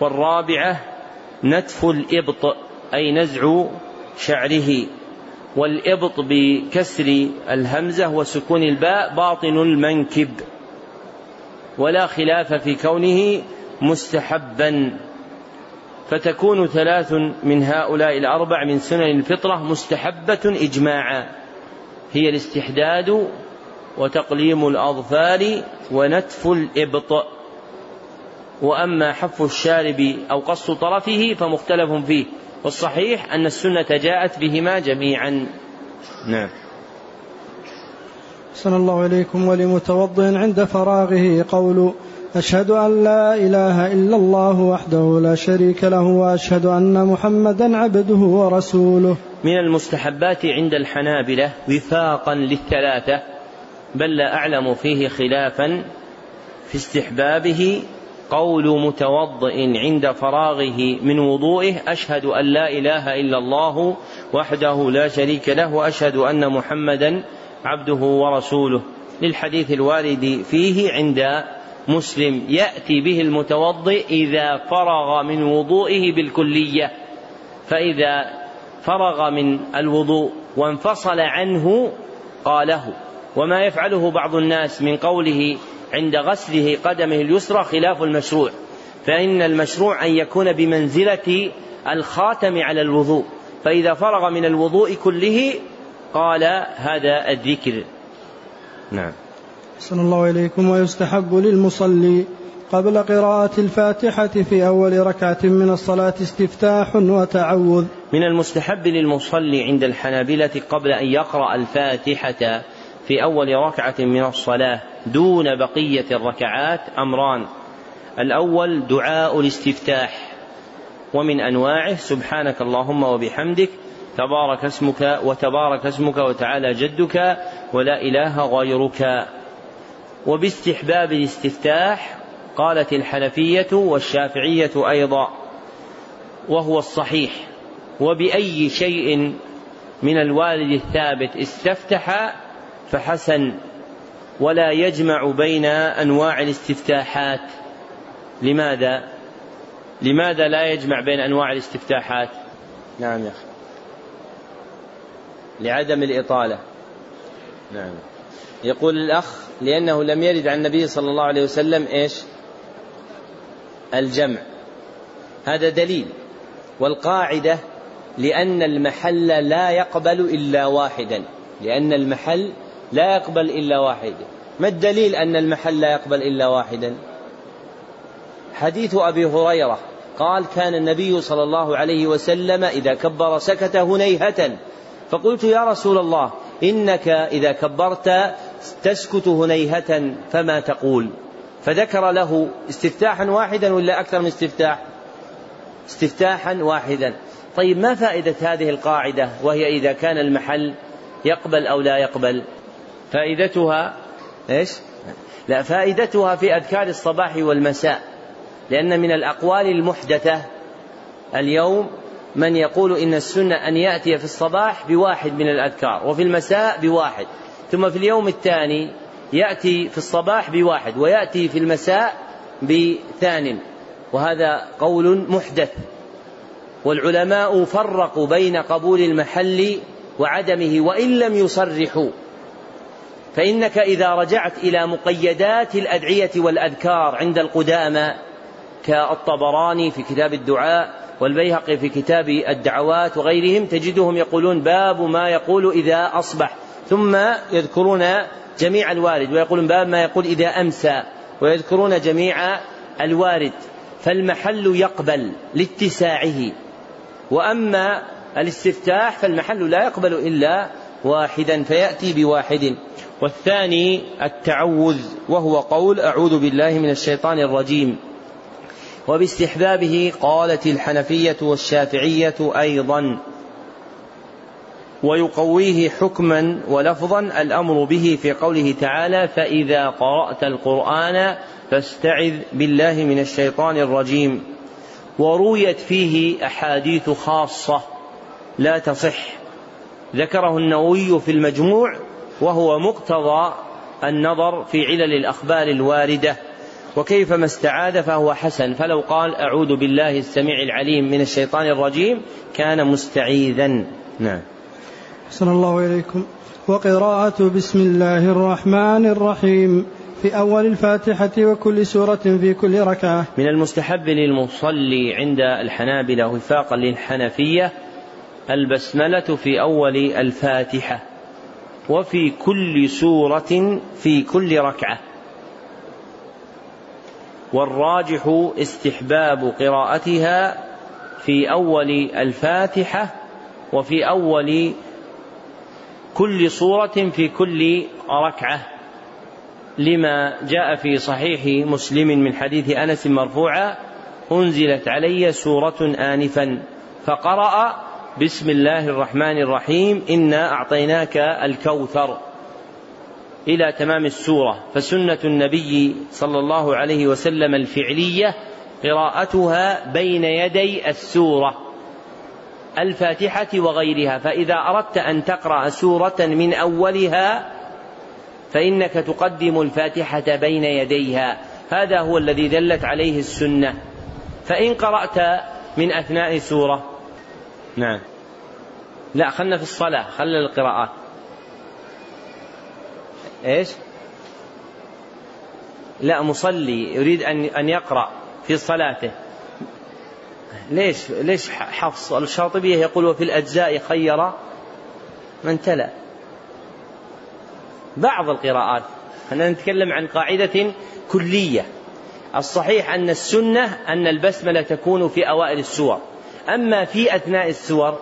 والرابعة نتف الإبط. أي نزع شعره والإبط بكسر الهمزة وسكون الباء باطن المنكب. ولا خلاف في كونه مستحبا. فتكون ثلاث من هؤلاء الأربع من سنن الفطرة مستحبة إجماعا. هي الاستحداد وتقليم الأظفار ونتف الإبط. وأما حف الشارب أو قص طرفه فمختلف فيه. والصحيح أن السنة جاءت بهما جميعا. نعم. صلى الله إليكم ولمتوضئ عند فراغه. قول أشهد أن لا إله إلا الله وحده لا شريك له وأشهد أن محمدا عبده ورسوله. من المستحبات عند الحنابلة وفاقا للثلاثة بل لا أعلم فيه خلافا في استحبابه قول متوضئ عند فراغه من وضوئه أشهد أن لا إله إلا الله وحده لا شريك له وأشهد أن محمدا عبده ورسوله. للحديث الوارد فيه عند مسلم. يأتي به المتوضئ إذا فرغ من وضوئه بالكلية. فإذا فرغ من الوضوء وانفصل عنه قاله. وما يفعله بعض الناس من قوله عند غسله قدمه اليسرى خلاف المشروع فإن المشروع أن يكون بمنزلة الخاتم على الوضوء فإذا فرغ من الوضوء كله قال هذا الذكر. نعم. صلى الله إليكم ويستحب للمصلي قبل قراءة الفاتحة في أول ركعة من الصلاة استفتاح وتعوذ. من المستحب للمصلي عند الحنابلة قبل أن يقرأ الفاتحة في أول ركعة من الصلاة دون بقية الركعات أمران. الأول دعاء الاستفتاح ومن أنواعه سبحانك اللهم وبحمدك تبارك اسمك وتبارك اسمك وتعالى جدك ولا إله غيرك. وباستحباب الاستفتاح قالت الحنفية والشافعية أيضا وهو الصحيح. وبأي شيء من الوالد الثابت استفتح فحسن ولا يجمع بين أنواع الاستفتاحات. لماذا؟ لماذا لا يجمع بين أنواع الاستفتاحات؟ نعم يا أخي. لعدم الإطالة. نعم. يقول الأخ لأنه لم يرد عن النبي صلى الله عليه وسلم إيش؟ الجمع. هذا دليل. والقاعدة لأن المحل لا يقبل إلا واحدا. لأن المحل لا يقبل إلا واحدا ما الدليل أن المحل لا يقبل إلا واحدا حديث أبي هريرة قال كان النبي صلى الله عليه وسلم إذا كبر سكت هنيهة. فقلت يا رسول الله إنك إذا كبرت تسكت هنيهة فما تقول؟ فذكر له استفتاحا واحدا ولا أكثر من استفتاح؟ استفتاحا واحدا. طيب ما فائدة هذه القاعدة وهي إذا كان المحل يقبل أو لا يقبل؟ فائدتها إيش؟ لا فائدتها في أذكار الصباح والمساء لأن من الأقوال المحدثة اليوم من يقول إن السنة أن يأتي في الصباح بواحد من الأذكار وفي المساء بواحد ثم في اليوم الثاني يأتي في الصباح بواحد ويأتي في المساء بثان وهذا قول محدث والعلماء فرقوا بين قبول المحل وعدمه وإن لم يصرحوا فإنك إذا رجعت إلى مقيدات الأدعية والأذكار عند القدامى كالطبراني في كتاب الدعاء والبيهقي في كتاب الدعوات وغيرهم تجدهم يقولون باب ما يقول إذا أصبح ثم يذكرون جميع الوارد ويقولون باب ما يقول إذا أمسى ويذكرون جميع الوارد فالمحل يقبل لاتساعه. وأما الاستفتاح فالمحل لا يقبل إلا واحدا فيأتي بواحد. والثاني التعوذ وهو قول أعوذ بالله من الشيطان الرجيم. وباستحبابه قالت الحنفية والشافعية أيضا. ويقويه حكما ولفظا الأمر به في قوله تعالى فإذا قرأت القرآن فاستعذ بالله من الشيطان الرجيم. ورويت فيه أحاديث خاصة لا تصح. ذكره النووي في المجموع وهو مقتضى النظر في علل الأخبار الواردة وكيفما استعاذ فهو حسن. فلو قال أعوذ بالله السميع العليم من الشيطان الرجيم كان مستعيذا. نعم. صلى الله إليكم. وقراءة بسم الله الرحمن الرحيم في أول الفاتحة وكل سورة في كل ركعة. من المستحب للمصلي عند الحنابلة وفاقا للحنفية البسملة في أول الفاتحة. وفي كل سورة في كل ركعة. والراجح استحباب قراءتها في أول الفاتحة وفي أول كل صورة في كل ركعة. لما جاء في صحيح مسلم من حديث أنس مرفوعا أنزلت علي سورة آنفا فقرأ بسم الله الرحمن الرحيم إنا أعطيناك الكوثر إلى تمام السورة. فسنة النبي صلى الله عليه وسلم الفعلية قراءتها بين يدي السورة الفاتحة وغيرها. فإذا أردت أن تقرأ سورة من أولها فإنك تقدم الفاتحة بين يديها. هذا هو الذي دلت عليه السنة. فإن قرأت من أثناء سورة نعم. لا خلنا في الصلاة خلنا القراءات. إيش؟ لا مصلي يريد أن أن يقرأ في صلاته. ليش؟ ليش حفص؟ الشاطبية يقول وفي الأجزاء خير من تلا. بعض القراءات أنا نتكلم عن قاعدة كلية. الصحيح أن السنة أن البسملة تكون في أوائل السور. أما في أثناء السور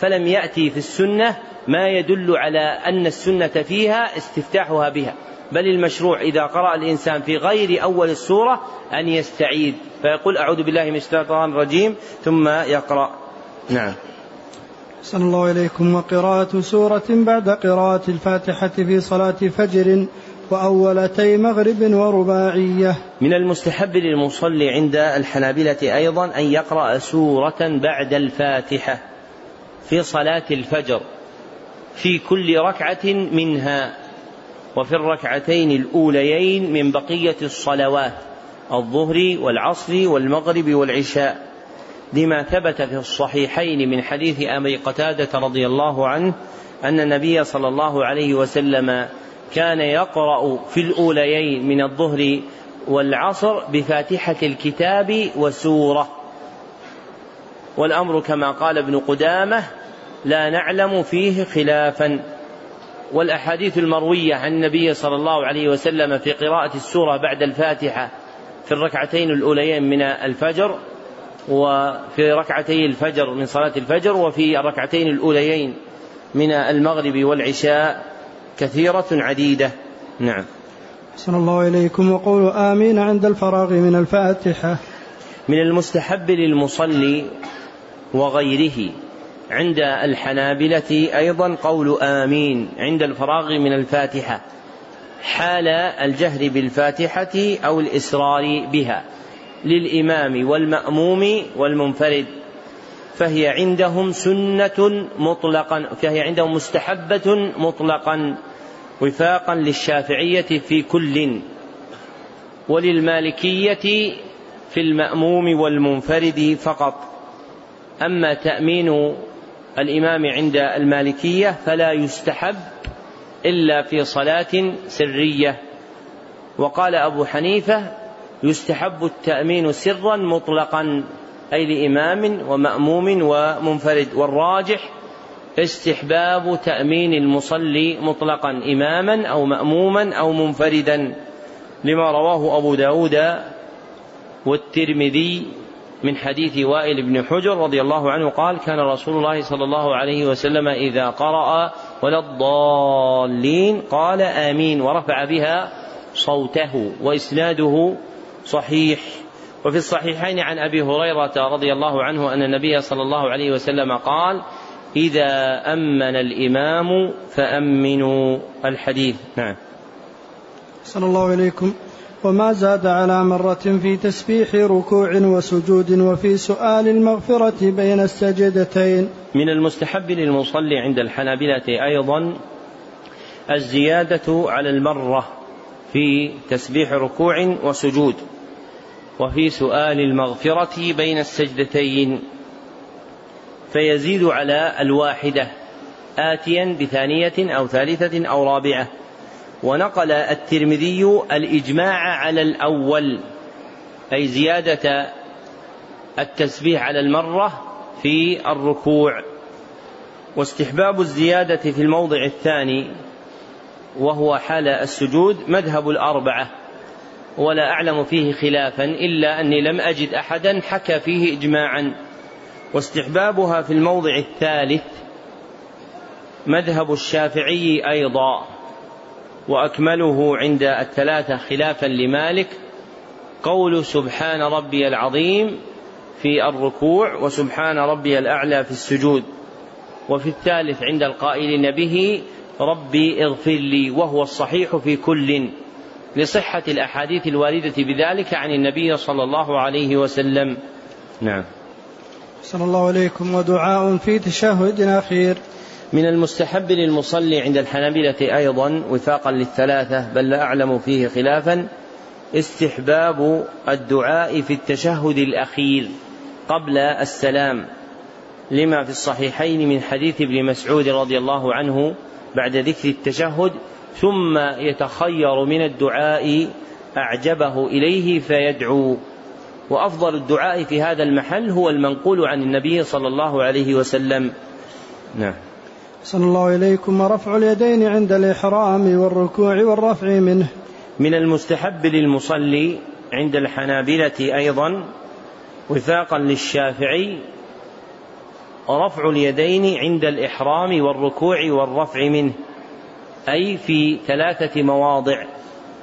فلم يأتي في السنة ما يدل على أن السنة فيها استفتاحها بها بل المشروع إذا قرأ الإنسان في غير أول السورة أن يستعيد. فيقول أعوذ بالله من الشيطان الرجيم ثم يقرأ. نعم. صلى الله إليكم. وقراءة سورة بعد قراءة الفاتحة في صلاة فجر وأولتي مغرب ورباعية. من المستحب للمصلي عند الحنابلة أيضا أن يقرأ سورة بعد الفاتحة في صلاة الفجر في كل ركعة منها وفي الركعتين الأوليين من بقية الصلوات الظهر والعصر والمغرب والعشاء. لما ثبت في الصحيحين من حديث أبي قتادة رضي الله عنه أن النبي صلى الله عليه وسلم كان يقرأ في الأوليين من الظهر والعصر بفاتحة الكتاب وسورة. والأمر كما قال ابن قدامة لا نعلم فيه خلافا. والأحاديث المروية عن النبي صلى الله عليه وسلم في قراءة السورة بعد الفاتحة في الركعتين الأوليين من الفجر وفي ركعتي الفجر من صلاة الفجر وفي الركعتين الأوليين من المغرب والعشاء كثيرة عديدة. نعم. صلى الله إليكم. وقولوا آمين عند الفراغ من الفاتحة. من المستحب للمصلي وغيره عند الحنابلة أيضا قول آمين عند الفراغ من الفاتحة. حال الجهر بالفاتحة أو الإسرار بها. للإمام والمأموم والمنفرد. فهي عندهم سنة مطلقا فهي عندهم مستحبة مطلقا وفاقا للشافعية في كل وللمالكية في المأموم والمنفرد فقط. أما تأمين الإمام عند المالكية فلا يستحب إلا في صلاة سرية. وقال أبو حنيفة يستحب التأمين سرا مطلقا. أي لإمام ومأموم ومنفرد. والراجح استحباب تأمين المصلي مطلقا إماما أو مأموما أو منفردا لما رواه أبو داود والترمذي من حديث وائل بن حجر رضي الله عنه قال كان رسول الله صلى الله عليه وسلم إذا قرأ ولا الضالين قال آمين ورفع بها صوته وإسناده صحيح. وفي الصحيحين عن أبي هريرة رضي الله عنه أن النبي صلى الله عليه وسلم قال إذا أمن الإمام فأمنوا الحديث. نعم. صلى الله عليكم وما زاد على مرة في تسبيح ركوع وسجود وفي سؤال المغفرة بين السجدتين. من المستحب للمصلي عند الحنابلة أيضا الزيادة على المرة في تسبيح ركوع وسجود. وفي سؤال المغفرة بين السجدتين فيزيد على الواحدة آتيا بثانية أو ثالثة أو رابعة. ونقل الترمذي الإجماع على الأول أي زيادة التسبيح على المرة في الركوع. واستحباب الزيادة في الموضع الثاني وهو حال السجود مذهب الأربعة. ولا أعلم فيه خلافا إلا أني لم أجد أحدا حكى فيه إجماعا. واستحبابها في الموضع الثالث مذهب الشافعي أيضا وأكمله عند الثلاثة خلافا لمالك. قول سبحان ربي العظيم في الركوع وسبحان ربي الأعلى في السجود. وفي الثالث عند القائلين به ربي اغفر لي وهو الصحيح في كل. لصحة الأحاديث الواردة بذلك عن النبي صلى الله عليه وسلم. نعم. صلى الله عليكم ودعاء في تشهد أخير من المستحب للمصلي عند الحنابلة أيضا وفاقا للثلاثة بل لا أعلم فيه خلافا استحباب الدعاء في التشهد الأخير قبل السلام. لما في الصحيحين من حديث ابن مسعود رضي الله عنه بعد ذكر التشهد ثم يتخير من الدعاء أعجبه إليه فيدعو. وأفضل الدعاء في هذا المحل هو المنقول عن النبي صلى الله عليه وسلم. نعم. صلى الله إليكم. ورفع اليدين عند الإحرام والركوع والرفع منه. من المستحب للمصلي عند الحنابلة أيضا وفاقا للشافعي رفع اليدين عند الإحرام والركوع والرفع منه. أي في ثلاثة مواضع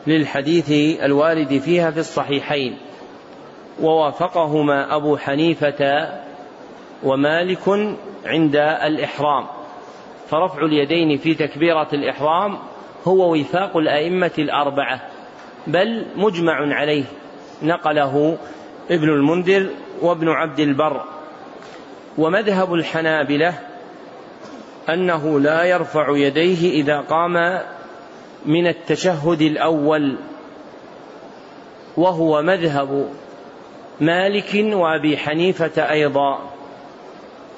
للحديث الوارد فيها في الصحيحين. ووافقهما أبو حنيفة ومالك عند الإحرام. فرفع اليدين في تكبيرة الإحرام هو وفاق الأئمة الأربعة بل مجمع عليه. نقله ابن المنذر وابن عبد البر. ومذهب الحنابلة أنه لا يرفع يديه إذا قام من التشهد الأول وهو مذهب مالك وأبي حنيفة أيضا.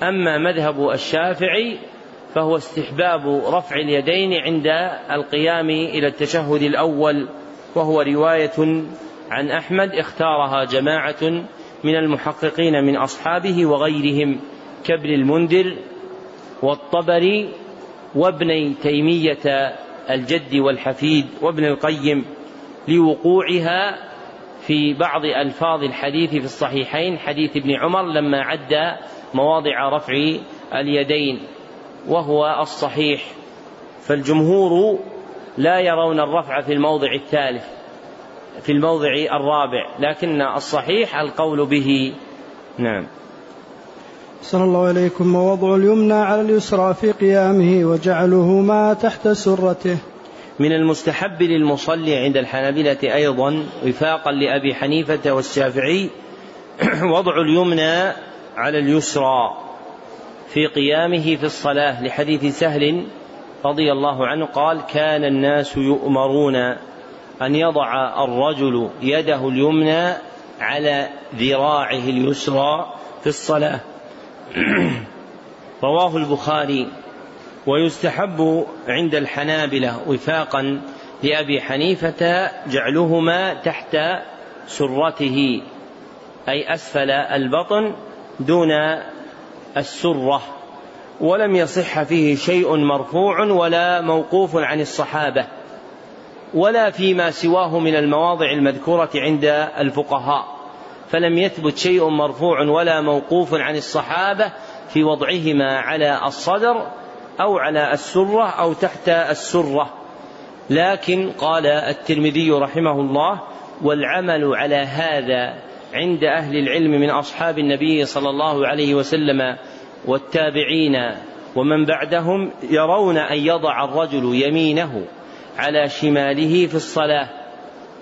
أما مذهب الشافعي فهو استحباب رفع اليدين عند القيام إلى التشهد الأول وهو رواية عن أحمد اختارها جماعة من المحققين من أصحابه وغيرهم كابن المنذر. والطبري وابني تيمية الجد والحفيد وابن القيم لوقوعها في بعض ألفاظ الحديث في الصحيحين حديث ابن عمر لما عد مواضع رفع اليدين وهو الصحيح. فالجمهور لا يرون الرفع في الموضع الثالث في الموضع الرابع لكن الصحيح القول به. نعم. صلى الله عليكم. ووضع اليمنى على اليسرى في قيامه وجعله ما تحت سرته. من المستحب للمصلي عند الحنابلة أيضا وفاقا لأبي حنيفة والشافعي وضع اليمنى على اليسرى في قيامه في الصلاة لحديث سهل رضي الله عنه قال كان الناس يؤمرون أن يضع الرجل يده اليمنى على ذراعه اليسرى في الصلاة. رواه البخاري ويستحب عند الحنابلة وفاقا لأبي حنيفة جعلهما تحت سرته أي أسفل البطن دون السرة ولم يصح فيه شيء مرفوع ولا موقوف عن الصحابة ولا فيما سواه من المواضع المذكورة عند الفقهاء. فلم يثبت شيء مرفوع ولا موقوف عن الصحابة في وضعهما على الصدر أو على السرة أو تحت السرة. لكن قال الترمذي رحمه الله والعمل على هذا عند أهل العلم من أصحاب النبي صلى الله عليه وسلم والتابعين ومن بعدهم يرون أن يضع الرجل يمينه على شماله في الصلاة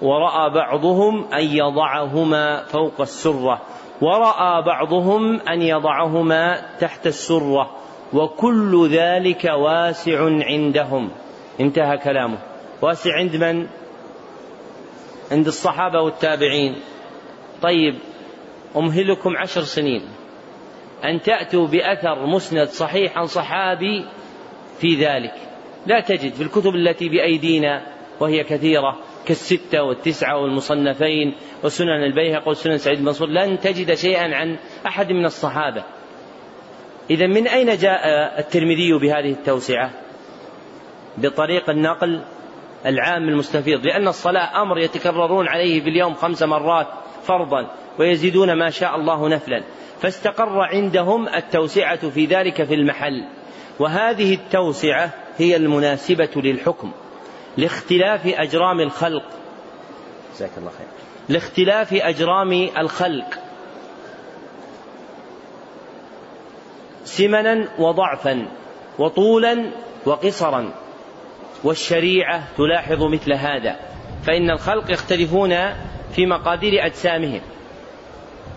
ورأى بعضهم أن يضعهما فوق السرة. ورأى بعضهم أن يضعهما تحت السرة. وكل ذلك واسع عندهم. انتهى كلامه. واسع عند من؟ عند الصحابة والتابعين. طيب أمهلكم عشر سنين. أن تأتوا بأثر مسند صحيح عن صحابي في ذلك. لا تجد في الكتب التي بأيدينا وهي كثيرة. كالستة والتسعة والمصنفين وسنن البيهق وسنن سعيد المنصور لن تجد شيئا عن أحد من الصحابة. إذا من أين جاء الترمذي بهذه التوسعة؟ بطريق النقل العام المستفيض. لأن الصلاة أمر يتكررون عليه في اليوم خمس مرات فرضا ويزيدون ما شاء الله نفلا. فاستقر عندهم التوسعة في ذلك في المحل. وهذه التوسعة هي المناسبة للحكم. لاختلاف أجرام الخلق. جزاك الله خير. لاختلاف أجرام الخلق. سمنا وضعفا وطولا وقصرا. والشريعة تلاحظ مثل هذا. فإن الخلق يختلفون في مقادير أجسامهم.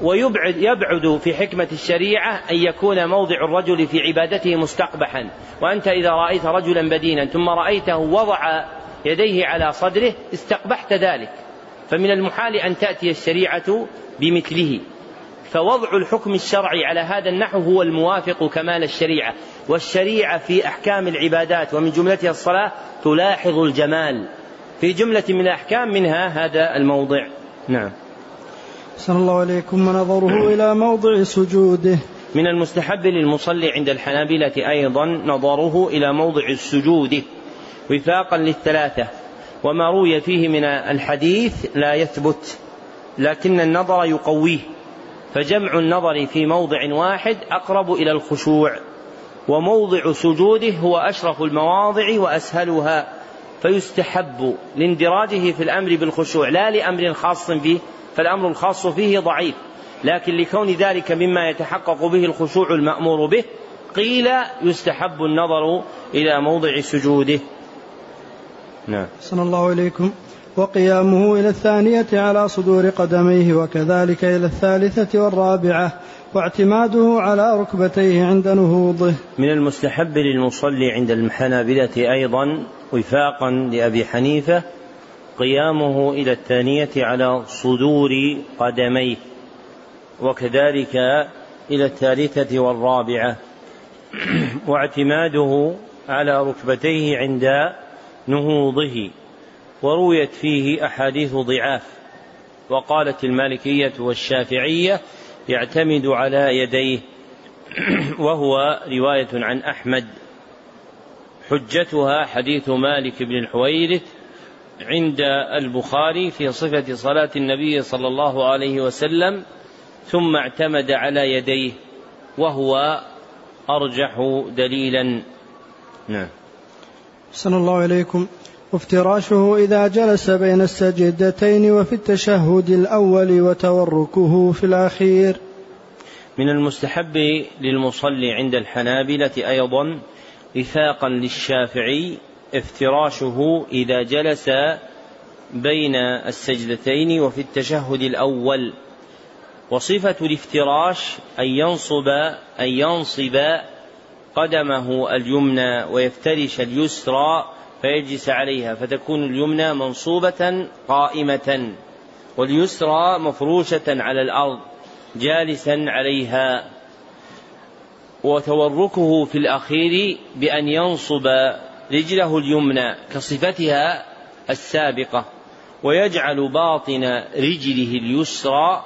ويبعد يبعد في حكمة الشريعة أن يكون موضع الرجل في عبادته مستقبحا. وأنت إذا رأيت رجلا بدينا ثم رأيته وضع يديه على صدره استقبحت ذلك. فمن المحال أن تأتي الشريعة بمثله. فوضع الحكم الشرعي على هذا النحو هو الموافق كمال الشريعة. والشريعة في أحكام العبادات ومن جملتها الصلاة تلاحظ الجمال. في جملة من الأحكام منها هذا الموضع. نعم. صلى الله عليكم ونظره إلى موضع سجوده. من المستحب للمصلي عند الحنابلة أيضا نظره إلى موضع السجود. وفاقا للثلاثة. وما روي فيه من الحديث لا يثبت لكن النظر يقويه. فجمع النظر في موضع واحد أقرب إلى الخشوع وموضع سجوده هو أشرف المواضع وأسهلها فيستحب لاندراجه في الأمر بالخشوع لا لأمر خاص فيه فالأمر الخاص فيه ضعيف. لكن لكون ذلك مما يتحقق به الخشوع المأمور به قيل يستحب النظر إلى موضع سجوده. نعم. صلى الله عليكم وقيامه إلى الثانية على صدور قدميه وكذلك إلى الثالثة والرابعة واعتماده على ركبتيه عند نهوضه. من المستحب للمصلي عند الحنابلة أيضا وفاقا لأبي حنيفة قيامه إلى الثانية على صدور قدميه وكذلك إلى الثالثة والرابعة. واعتماده على ركبتيه عند نهوضه ورويت فيه أحاديث ضعاف وقالت المالكية والشافعية يعتمد على يديه وهو رواية عن أحمد. حجتها حديث مالك بن الحويرث عند البخاري في صفة صلاة النبي صلى الله عليه وسلم ثم اعتمد على يديه وهو أرجح دليلا. نعم. صلى الله عليكم وافتراشه إذا جلس بين السجدتين وفي التشهد الأول وتوركه في الأخير. من المستحب للمصلي عند الحنابلة أيضا وفاقا للشافعي افتراشه إذا جلس بين السجدتين وفي التشهد الأول. وصفة الافتراش أن ينصب أن ينصب قدمه اليمنى ويفترش اليسرى فيجلس عليها فتكون اليمنى منصوبة قائمة واليسرى مفروشة على الأرض جالسا عليها. وتوركه في الأخير بأن ينصب رجله اليمنى كصفتها السابقة ويجعل باطن رجله اليسرى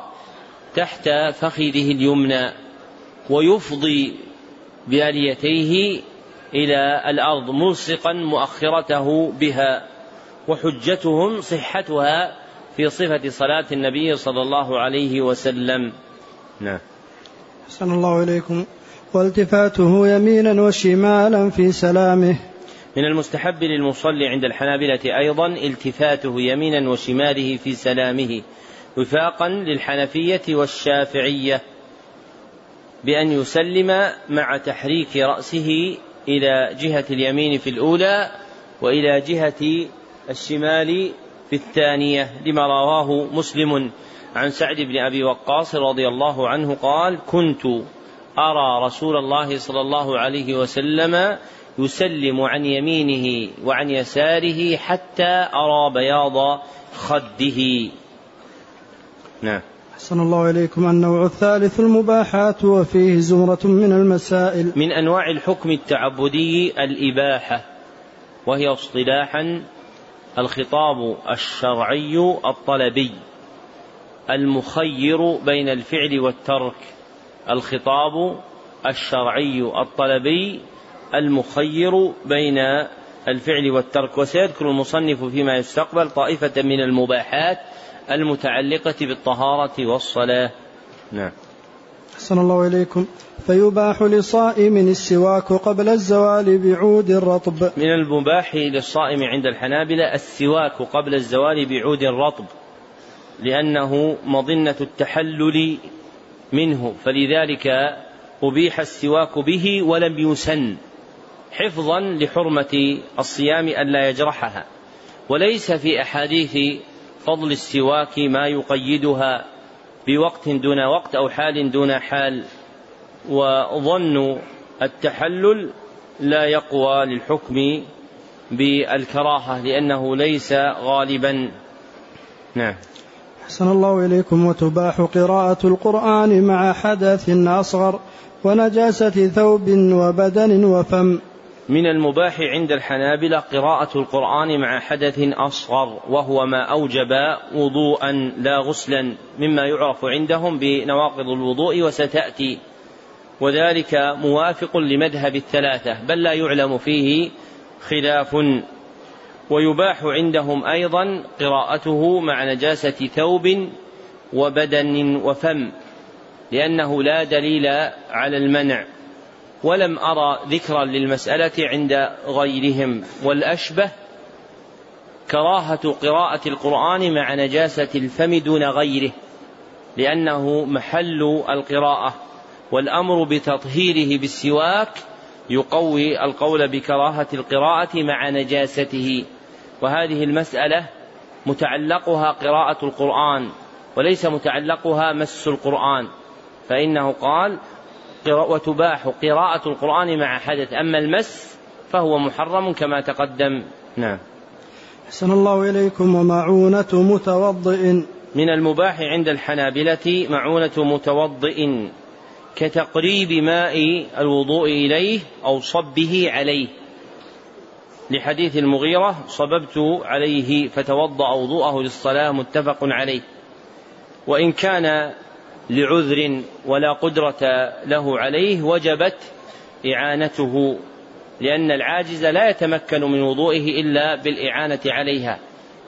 تحت فخذه اليمنى ويفضي بآليتيه إلى الأرض ملصقا مؤخرته بها وحجتهم صحتها في صفة صلاة النبي صلى الله عليه وسلم. نعم. أحسن الله إليكم. والتفاته يمينا وشمالا في سلامه. من المستحب للمصلي عند الحنابلة أيضا التفاته يمينا وشماله في سلامه وفاقا للحنفية والشافعية. بأن يسلم مع تحريك رأسه إلى جهة اليمين في الأولى وإلى جهة الشمال في الثانية لما رواه مسلم عن سعد بن أبي وقاص رضي الله عنه قال كنت أرى رسول الله صلى الله عليه وسلم يسلم عن يمينه وعن يساره حتى أرى بياض خده. نعم. أحسن الله إليكم النوع الثالث المباحات وفيه زمرة من المسائل. من أنواع الحكم التعبدي الإباحة وهي اصطلاحا الخطاب الشرعي الطلبي المخير بين الفعل والترك الخطاب الشرعي الطلبي المخير بين الفعل والترك. وسيذكر المصنف فيما يستقبل طائفة من المباحات المتعلقة بالطهارة والصلاة. نعم. أحسن الله إليكم. فيباح لصائم السواك قبل الزوال بعود رطب من المباح للصائم عند الحنابلة السواك قبل الزوال بعود رطب لأنه مظنة التحلل منه فلذلك أبيح السواك به ولم يسن حفظا لحرمة الصيام ألا يجرحها. وليس في أحاديث فضل السواك ما يقيدها بوقت دون وقت أو حال دون حال وظن التحلل لا يقوى للحكم بالكراهة لأنه ليس غالبا. نعم. أحسن الله إليكم وتباح قراءة القرآن مع حدث أصغر ونجاسة ثوب وبدن وفم. من المباح عند الحنابلة قراءة القرآن مع حدث أصغر وهو ما أوجب وضوءا لا غسلا مما يعرف عندهم بنواقض الوضوء وستأتي. وذلك موافق لمذهب الثلاثة بل لا يعلم فيه خلاف. ويباح عندهم أيضا قراءته مع نجاسة ثوب وبدن وفم لأنه لا دليل على المنع. ولم أرى ذكرا للمسألة عند غيرهم والأشبه كراهة قراءة القرآن مع نجاسة الفم دون غيره لأنه محل القراءة والأمر بتطهيره بالسواك يقوي القول بكراهة القراءة مع نجاسته. وهذه المسألة متعلقها قراءة القرآن وليس متعلقها مس القرآن فإنه قال وتباح قراءة القرآن مع حدث. أما المس فهو محرم كما تقدم. نعم. أحسن الله إليكم ومعونة متوضئ. من المباح عند الحنابلة معونة متوضئ كتقريب ماء الوضوء إليه أو صبه عليه. لحديث المغيرة صببت عليه فتوضأ وضوءه للصلاة متفق عليه. وإن كان لعذر ولا قدرة له عليه وجبت إعانته لأن العاجز لا يتمكن من وضوئه إلا بالإعانة عليها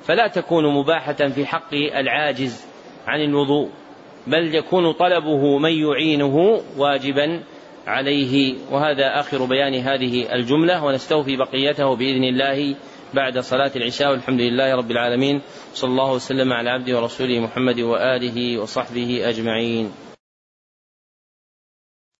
فلا تكون مباحة في حق العاجز عن الوضوء بل يكون طلبه من يعينه واجبا عليه. وهذا آخر بيان هذه الجملة ونستوفي بقيته بإذن الله. بعد صلاة العشاء والحمد لله رب العالمين. صلى الله وسلم على عبده ورسوله محمد وآله وصحبه أجمعين.